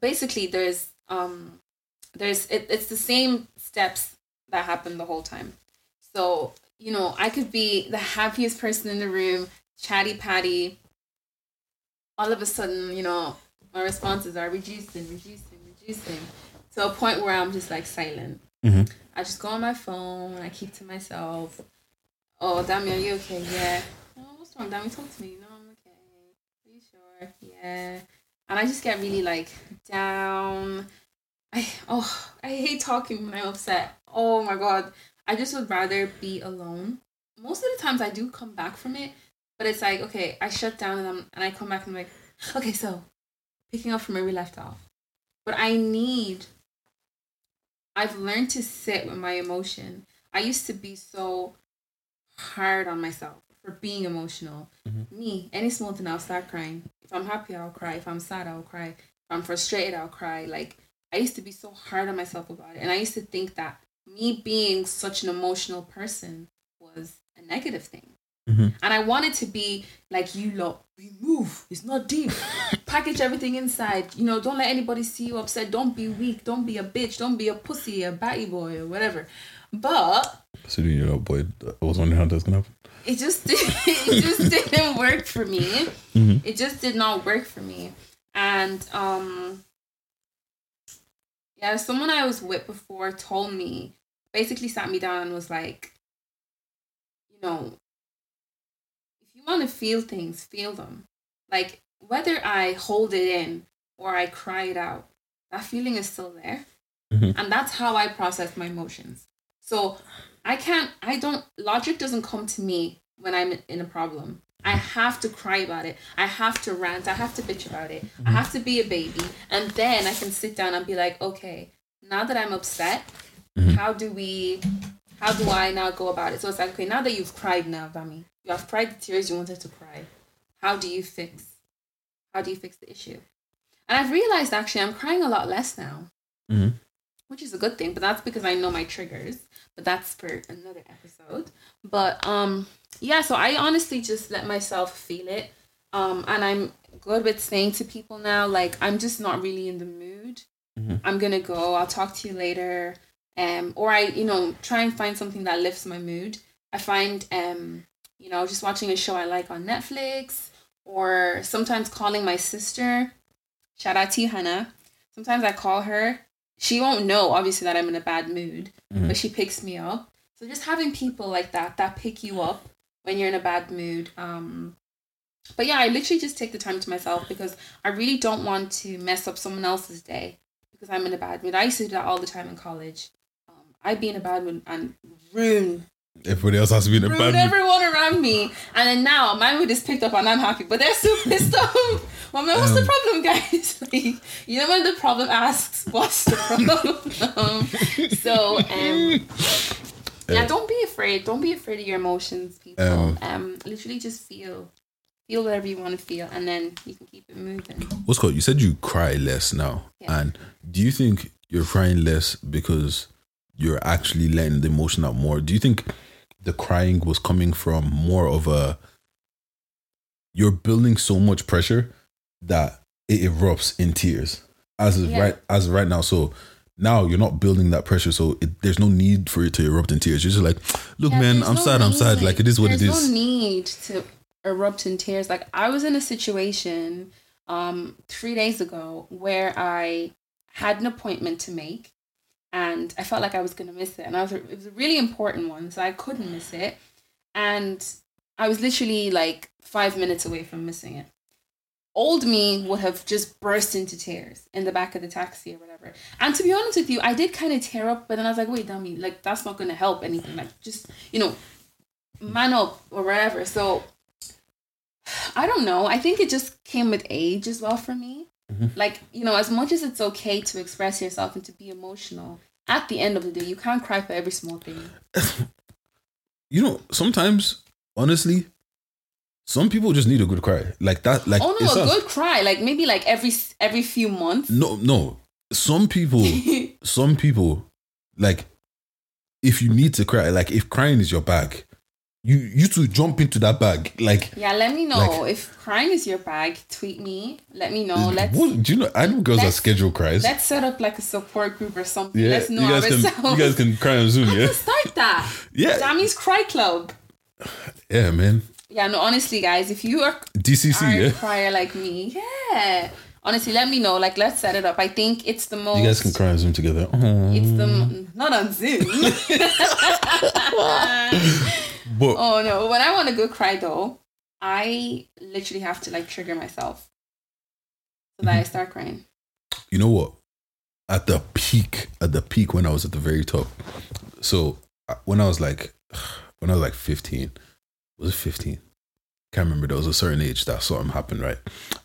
basically, there's um there's it, it's the same steps that happen the whole time. So you know, I could be the happiest person in the room, chatty patty. All of a sudden, you know, my responses are reducing, reducing, reducing, to a point where I'm just like silent. Mhm. I just go on my phone. I keep to myself. Oh, Dami, are you okay? Yeah. Oh, what's wrong, Dami? Talk to me. No, I'm okay. Are you sure? Yeah. And I just get really like down. I oh, I hate talking when I'm upset. Oh my god, I just would rather be alone. Most of the times, I do come back from it, but it's like okay, I shut down and I'm and I come back and I'm like, okay, so picking up from where we left off. But I need I've learned to sit with my emotion. I used to be so hard on myself for being emotional. Mm-hmm. Me, any small thing, I'll start crying. If I'm happy, I'll cry. If I'm sad, I'll cry. If I'm frustrated, I'll cry. Like, I used to be so hard on myself about it. And I used to think that me being such an emotional person was a negative thing. Mhm. And I wanted to be like you lot. We move. It's not deep. [laughs] Package everything inside. You know, don't let anybody see you upset. Don't be weak. Don't be a bitch. Don't be a pussy, a batty boy, or whatever. But So you know, boy, I was wondering how that's gonna happen. it just [laughs] it just didn't work for me. Mhm. It just did not work for me. And um yeah, someone I was with before told me basically sat me down and was like, you know, want to feel things, feel them. Like whether I hold it in or I cry it out, that feeling is still there. Mhm. And that's how I process my emotions. So I can't, I don't, logic doesn't come to me when I'm in a problem. I have to cry about it. I have to rant. I have to bitch about it. I have to be a baby. And then I can sit down and be like, okay, now that I'm upset, how do we, how do I now go about it? So it's like, okay, now that you've cried now, Dami, you have cried the tears you wanted to cry. How do you fix, how do you fix the issue? And I've realized actually I'm crying a lot less now Mhm. which is a good thing but that's because i know my triggers but that's for another episode but um yeah so i honestly just let myself feel it um and i'm good with saying to people now like i'm just not really in the mood Mhm. i'm gonna go i'll talk to you later um or i you know try and find something that lifts my mood i find um you know just watching a show i like on netflix or sometimes calling my sister shout out to you hannah sometimes i call her she won't know obviously that I'm in a bad mood, Mhm. but she picks me up. So just having people like that that pick you up when you're in a bad mood. Um but yeah, I literally just take the time to myself because I really don't want to mess up someone else's day because I'm in a bad mood. I used to do that all the time in college. I'd be in a bad mood and ruin Everybody else has to be in a bad mood. everyone around me. And then now my mood is picked up and I'm happy, but they're still pissed off. Well, man, what's the Um, problem, guys? [laughs] like, you know when the problem asks, "What's the problem?" [laughs] so, um, yeah, don't be afraid. Don't be afraid of your emotions, people. Um, Um, literally just feel, feel whatever you want to feel, and then you can keep it moving. What's called? You said you cry less now, Yeah. and do you think you're crying less because you're actually letting the emotion out more? Do you think the crying was coming from more of a you're building so much pressure that it erupts in tears as of Yeah. right as of right now? So now you're not building that pressure, so it, there's no need for it to erupt in tears. You're just like, look, Yeah, man, I'm no sad, I'm sad. Like it is what it is. there's no need to erupt in tears. Like I was in a situation um three days ago where I had an appointment to make and I felt like I was gonna miss it. And I was it was a really important one, so I couldn't miss it. And I was literally like five minutes away from missing it. old me would have just burst into tears in the back of the taxi or whatever. And to be honest with you, I did kind of tear up, but then I was like, wait, dummy, like that's not gonna help anything. Like just you know, man up or whatever. So I don't know. I think it just came with age as well for me. Mhm. Like you know, as much as it's okay to express yourself and to be emotional, at the end of the day, you can't cry for every small thing. [laughs] You know, sometimes, honestly, some people just need a good cry. Like that. Like oh no, a good cry, like maybe like every every few months. No, no. Some people, [laughs] some people, like, if you need to cry, like if crying is your bag, you you to jump into that bag. Like, Yeah, let me know Like- if crying is your bag. Tweet me. Let me know. Let's what, do you know? I know girls that schedule cries. let's set up like a support group or something. Yeah, let's you know guys can ourselves. you guys can cry on Zoom. Yeah, start that. yeah, Dami's Cry Club. yeah, man. Yeah, no, honestly, guys, if you are, DCC. are a Yeah, crier like me, yeah, honestly, let me know. Like, let's set it up. I think it's the most. you guys can cry on Zoom together. It's the mm. not on Zoom. [laughs] [laughs] But oh no! When I want to go cry though, I literally have to like trigger myself so that I Mm-hmm. start crying. you know what? At the peak, at the peak when I was at the very top. So uh, when I was like, [sighs] when I was like fifteen, was it fifteen? Can't remember. There was a certain age that something happened, right?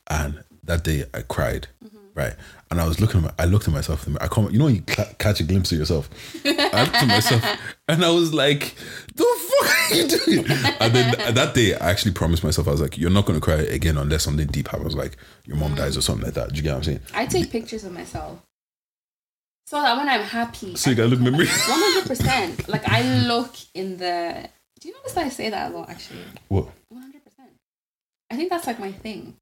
And that day I cried, right? And I was looking at my, I looked at myself. in the mirror. I come, you know, you cla catch a glimpse of yourself. I looked at myself, [laughs] and I was like, "The fuck are you doing?" And then that day, I actually promised myself, I was like, "You're not gonna cry again unless something deep happens, like your mom dies or something like that." Do you get what I'm saying? I take pictures of myself so that when I'm happy, So you gotta look memory. [laughs] one hundred percent. Like I look in the. Do you notice that I say that a lot? Actually, What? one hundred percent. I think that's like my thing.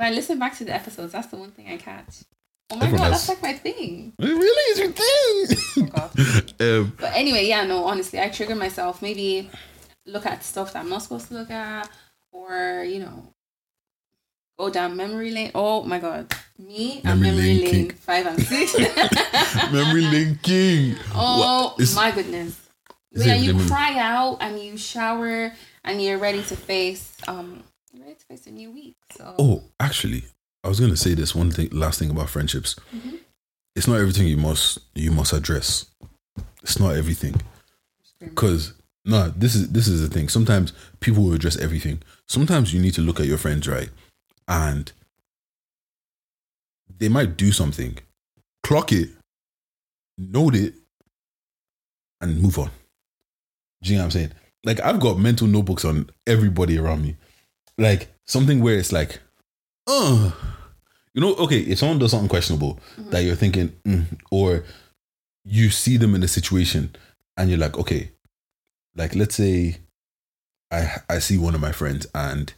When I listen back to the episodes, that's the one thing I catch. Oh my Everyone god, has- that's like my thing. It really is your Oh thing. god. [laughs] um, But anyway, yeah, no, honestly, I trigger myself. Maybe look at stuff that I'm not supposed to look at, or you know, go down memory lane. Oh my god, me and Memory memory lane five and six. [laughs] [laughs] memory linking. oh is- my goodness. yeah, you memory- cry out and you shower and you're ready to face um face a new week. So Oh, actually, I was gonna say this one thing. Last thing about friendships. Mhm. It's not everything you must you must address. It's not everything. Cause no, this is this is the thing. Sometimes people will address everything. Sometimes you need to look at your friends, right? And they might do something, clock it, note it, and move on. Do you know what I'm saying? Like I've got mental notebooks on everybody around me. Like something where it's like, oh, you know, okay, if someone does something questionable that you're thinking, mm, or you see them in a situation and you're like, okay, like let's say I I see one of my friends and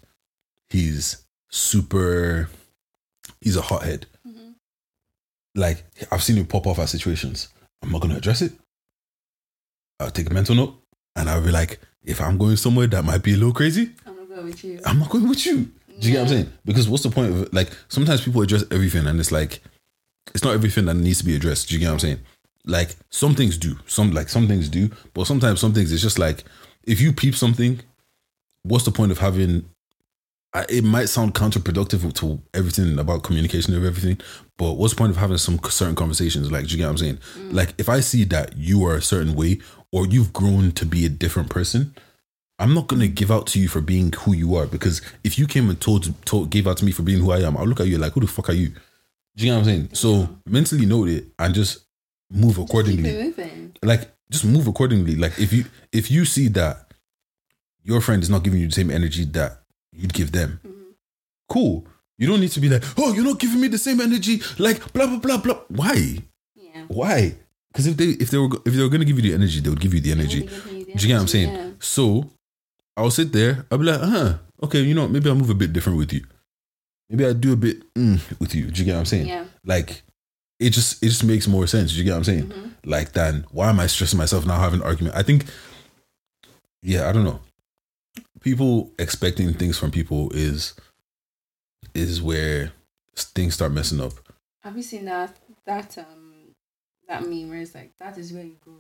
he's super he's a hothead. Mhm. Like I've seen him pop off at situations. I'm not gonna address it. I'll take a mental note and I'll be like, if I'm going somewhere that might be a little crazy, go with you. I'm not going with you. Do you get what I'm saying? Because what's the point of it? Like sometimes people address everything and it's like it's not everything that needs to be addressed. Do you get what I'm saying? Like some things do. Some like some things do, but sometimes some things it's just like if you peep something, what's the point of having I- it might sound counterproductive to everything about communication of everything, but what's the point of having some certain conversations? Like, do you get what I'm saying? Mm. Like, if I see that you are a certain way or you've grown to be a different person, I'm not gonna give out to you for being who you are because if you came and told, told gave out to me for being who I am, I'll look at you like, who the fuck are you? Do you know what I'm saying? So mentally note it and just move accordingly moving. like just move accordingly like if you if you see that your friend is not giving you the same energy that you'd give them Mhm. cool you don't need to be like oh you're not giving me the same energy like blah blah blah blah why Yeah. why because if they if they were if they were going to give you the energy they would give you the energy you the do you get what i'm saying yeah. so i'll sit there i'll be like huh okay you know maybe i'll move a bit different with you maybe i do a bit mm, with you do you get what i'm saying Yeah. like it just it just makes more sense do you get what i'm saying Mhm. like than why am I stressing myself now having an argument? I think yeah, I don't know. People expecting things from people is is where things start messing up. Have you seen that that um that meme where it's like that is where you go?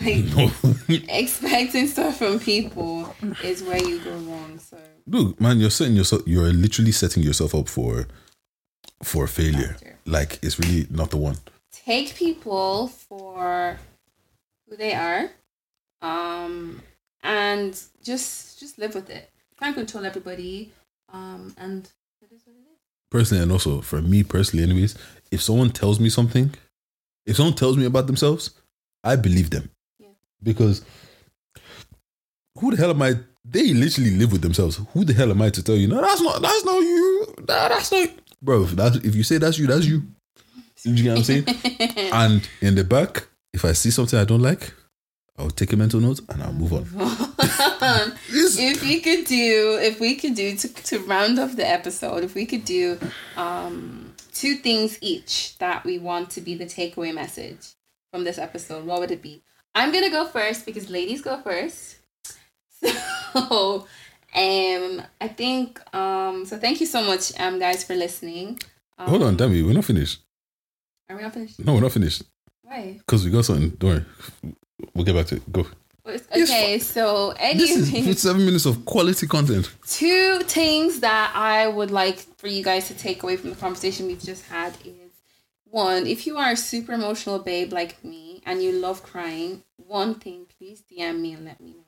[laughs] Like [laughs] expecting stuff from people is where you go wrong. So Look, man, you're setting yourself. You're literally setting yourself up for for failure. Like it's really not the one. take people for who they are, um, and just just live with it. Can't control everybody, um, and it is what it is. personally and also for me personally anyways if someone tells me something if someone tells me about themselves i believe them. Because who the hell am i they literally live with themselves. Who the hell am i to tell you no that's not that's not you. No, that's not bro if, that's, if you say that's you that's you. You get what i'm saying? [laughs] And in the back if i see something i don't like i'll take a mental note and i'll move on. [laughs] If we could do, if we could do to, to round off the episode, if we could do um, two things each that we want to be the takeaway message from this episode, what would it be? I'm gonna go first because ladies go first. [laughs] So, um, I think um, so. Thank you so much, um, guys, for listening. Um, hold on damn it we're not finished Are we not finished? no we're not finished Why? because we got something don't worry we'll get back to it go Well, it's- It's Okay, so This anyway. is seven minutes of quality content. two things that I would like for you guys to take away from the conversation we've just had is one, if you are a super emotional babe like me and you love crying, one thing, please DM me and let me know.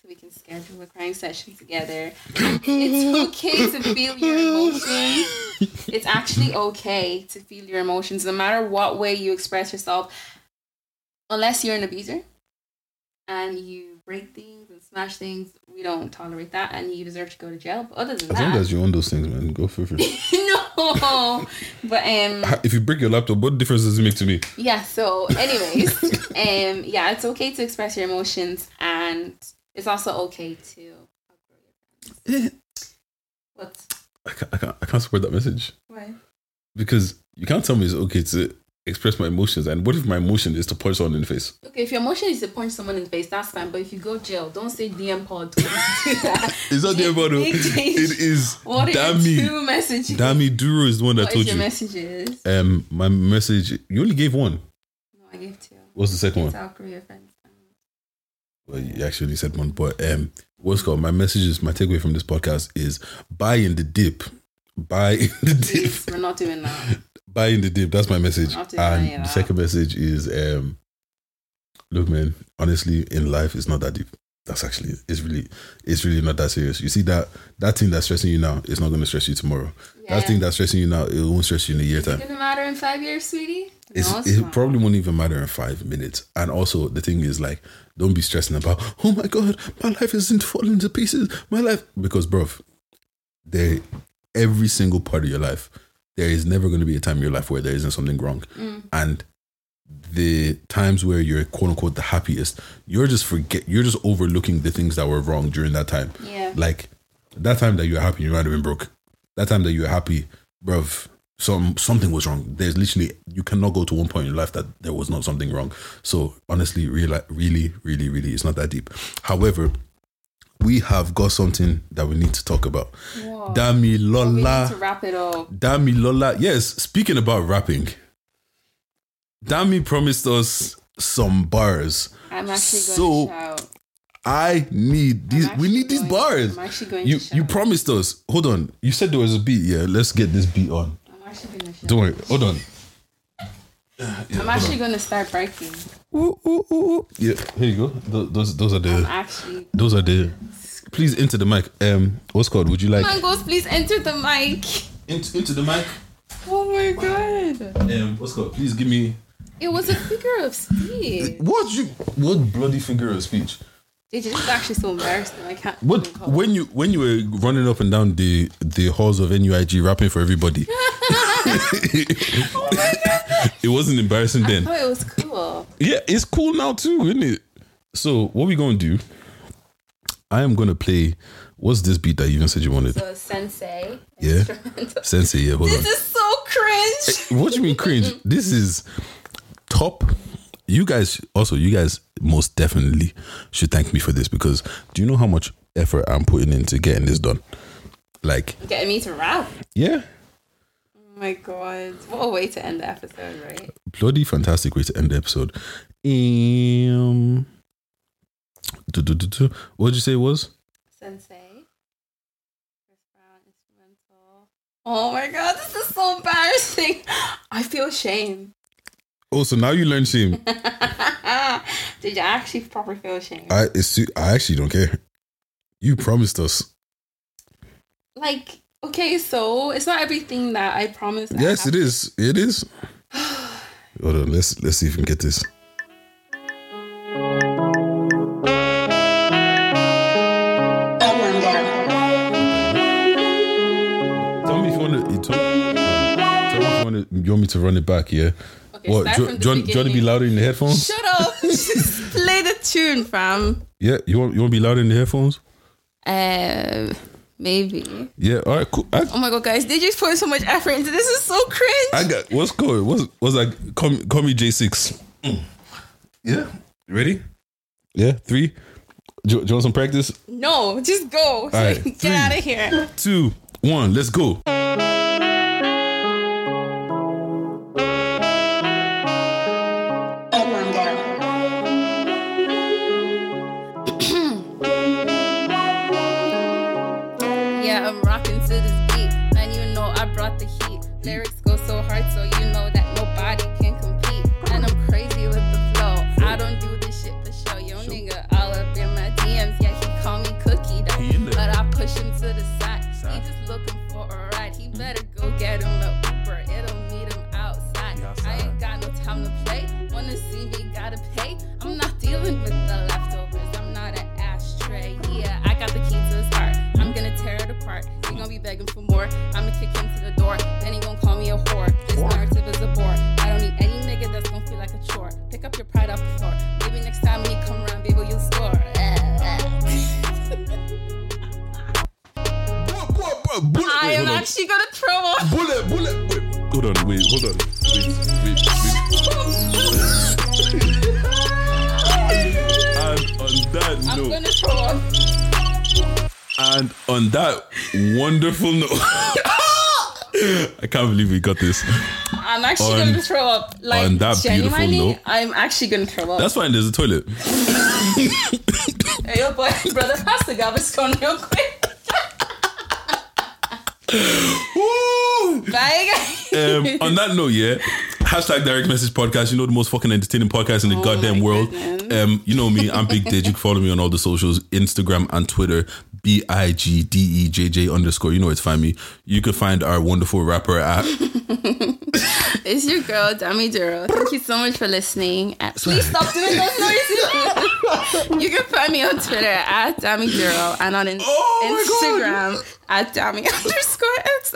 So we can schedule a crying session together. it's okay to feel your emotions. It's actually okay to feel your emotions, no matter what way you express yourself, unless you're an abuser and you break things smash things, we don't tolerate that, and you deserve to go to jail. But other than As long that, as you own those things, man, go for it. [laughs] no. But um, If you break your laptop, what difference does it make to me? yeah. So, [laughs] anyways, um, yeah, it's okay to express your emotions, and it's also okay to. What? I can't, I can't, I can't support that message Why? because you can't tell me it's okay to express my emotions. And what if my emotion is to punch someone in the face? Okay, if your emotion is to punch someone in the face, that's fine. But if you go jail, don't say DM pod. Don't do that. [laughs] It's not Big [laughs] change. It is What Dami. two messages? Dami Duro is the one that What told is your you. messages? Um, my message. You only gave one. No, I gave two. What's the second one? South Korea friends. Well, you actually said one, but um, what's called my message is my takeaway from this podcast is buy in the dip, buy in the dip. We're not doing that. [laughs] buy in the dip. That's my message. Not doing any And the second message is, um, look, man. Honestly, in life, it's not that deep. That's actually it's really it's really not that serious. You see that that thing that's stressing you now is not going to stress you tomorrow. That thing that's stressing you now it won't stress you in a year Is time. gonna matter in five years, sweetie? It's, no, it's it probably won't even matter in five minutes. And also, the thing is, like, don't be stressing about, oh my God, my life isn't falling to pieces. My life. Because, bruv, they every single part of your life, there is never going to be a time in your life where there isn't something wrong. Mm. And the times where you're quote unquote the happiest, you're just forget, you're just overlooking the things that were wrong during that time. Yeah. Like, that time that you're happy, you might have been broke. That time that you're happy, bruv, some something was wrong. There's literally you cannot go to one point in your life that there was not something wrong. So honestly, really, really, really, really, it's not that deep. However, we have got something that we need to talk about. Whoa. Dami oh, we need to Lola, wrap it up. Dami Lola. Yes, speaking about rapping, Dami promised us some bars. I'm actually going So, to shout. I need these. We need these bars. I'm actually going You to shout. you promised us. Hold on. You said there was a beat. Yeah, let's get this beat on. I'm actually going to shout. Don't worry. Hold on. I'm actually going to start breaking. Ooh, ooh, ooh, ooh. Yeah, here you go. Tho- Those those are I'm the actually. those are the. Please enter the mic. Um, what's called? Would you like Mangos, please enter the mic. into into the mic? Oh my god. Um, what's called? Please give me. It was a figure of speech. [laughs] What you? What bloody figure of speech? This is actually so embarrassing. I can't. What call- when you when you were running up and down the the halls of NUIG rapping for everybody? [laughs] [laughs] it wasn't embarrassing then. thought it was cool. Yeah, it's cool now too, isn't it? So what we gonna do? I am gonna play. What's this beat that you even said you wanted? So sensei. Yeah. [laughs] Sensei, yeah, hold on. This is so cringe. Eh, what do you mean cringe? [laughs] This is top. You guys also, you guys most definitely should thank me for this because do you know how much effort I'm putting into getting this done? Like, Getting me to rap. yeah, Oh my god. What a way to end the episode, right? bloody fantastic way to end the episode. Um. What did you say it was? Sensei. Chris Brown instrumental. Oh my god, this is so embarrassing. I feel shame. Oh, so now you learn shame. [laughs] Did you actually proper feel shame? I it's too, I actually don't care. You promised us. like, okay, so it's not everything that I promised. Yes, have it is. It is. [sighs] Hold on. Let's let's see if we can get this. Tell me if you want to. You tell, tell me if you want to. You want me to run it back? Yeah. Okay, What? Do, do, you want- do you want to be louder in the headphones? Shut up! [laughs] Just play the tune, fam. Yeah. You want you want to be louder in the headphones? Uh, maybe. Yeah. All right. Cool. I, Oh my god, guys, they just put so much effort into this. Is so cringe. I got what's going. What's what's like? Call me, call me J six. Mm. Yeah. Ready? Yeah. Three. Do, you- do you want some practice? no, just go. All right, [laughs] get three. out of here. Two. One. Let's go. Hold on, wait, hold on. Wait, wait, wait. And on that I'm note, gonna throw up. and on that wonderful note, [laughs] I can't believe we got this. I'm actually On- gonna throw up. Like on that beautiful genuinely, note- I'm actually gonna throw up. That's fine. There's a toilet. Hey, yo, boy, brother, pass the garbage can real quick. [laughs] Woo! Bye, guys. Um, [laughs] on that note, yeah. Hashtag direct message podcast. You know the most fucking entertaining podcast in the goddamn world. Um, you know me. I'm Big Dej. You can follow me on all the socials, Instagram and Twitter. B I G D E J J underscore. You know where to find me. You can find our wonderful rapper at. [laughs] It's your girl, Dami Duro. Thank you so much for listening. Please stop doing those noises. [laughs] you can find me on Twitter at Dami Duro and on in- Oh my God. Instagram at Dami underscore X.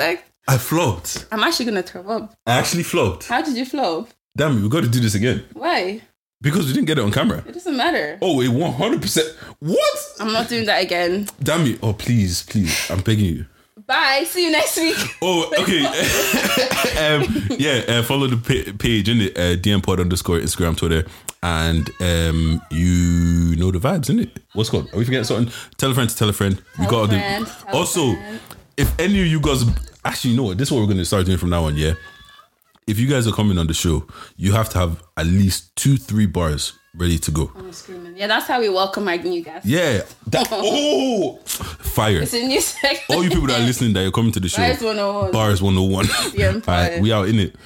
I flopped. I'm actually gonna throw up. I actually flopped. How did you flop? Damn it, we got to do this again Why? because we didn't get it on camera. It doesn't matter. Oh, it 100. percent What? I'm not doing that again. Damn it! Oh, please, please, I'm begging you. Bye. See you next week. [laughs] Oh, okay. [laughs] [laughs] um, yeah, uh, follow the pa- page in it, uh, DM pod underscore Instagram, Twitter, and um, you know the vibes, in it. What's called? Are we forgetting something? Tell a friend to tell a friend. we got all a the. tell also, friend. if any of you guys actually you know what, this is what we're going to start doing from now on. Yeah, if you guys are coming on the show, you have to have at least two, three bars ready to go. I'm screaming. Yeah, that's how we welcome our new guests. Yeah, that [laughs] oh fire! It's a new segment. All you people that are listening that you're coming to the show, oh Bars 101. Bars 101. [laughs] The All right, we out in it.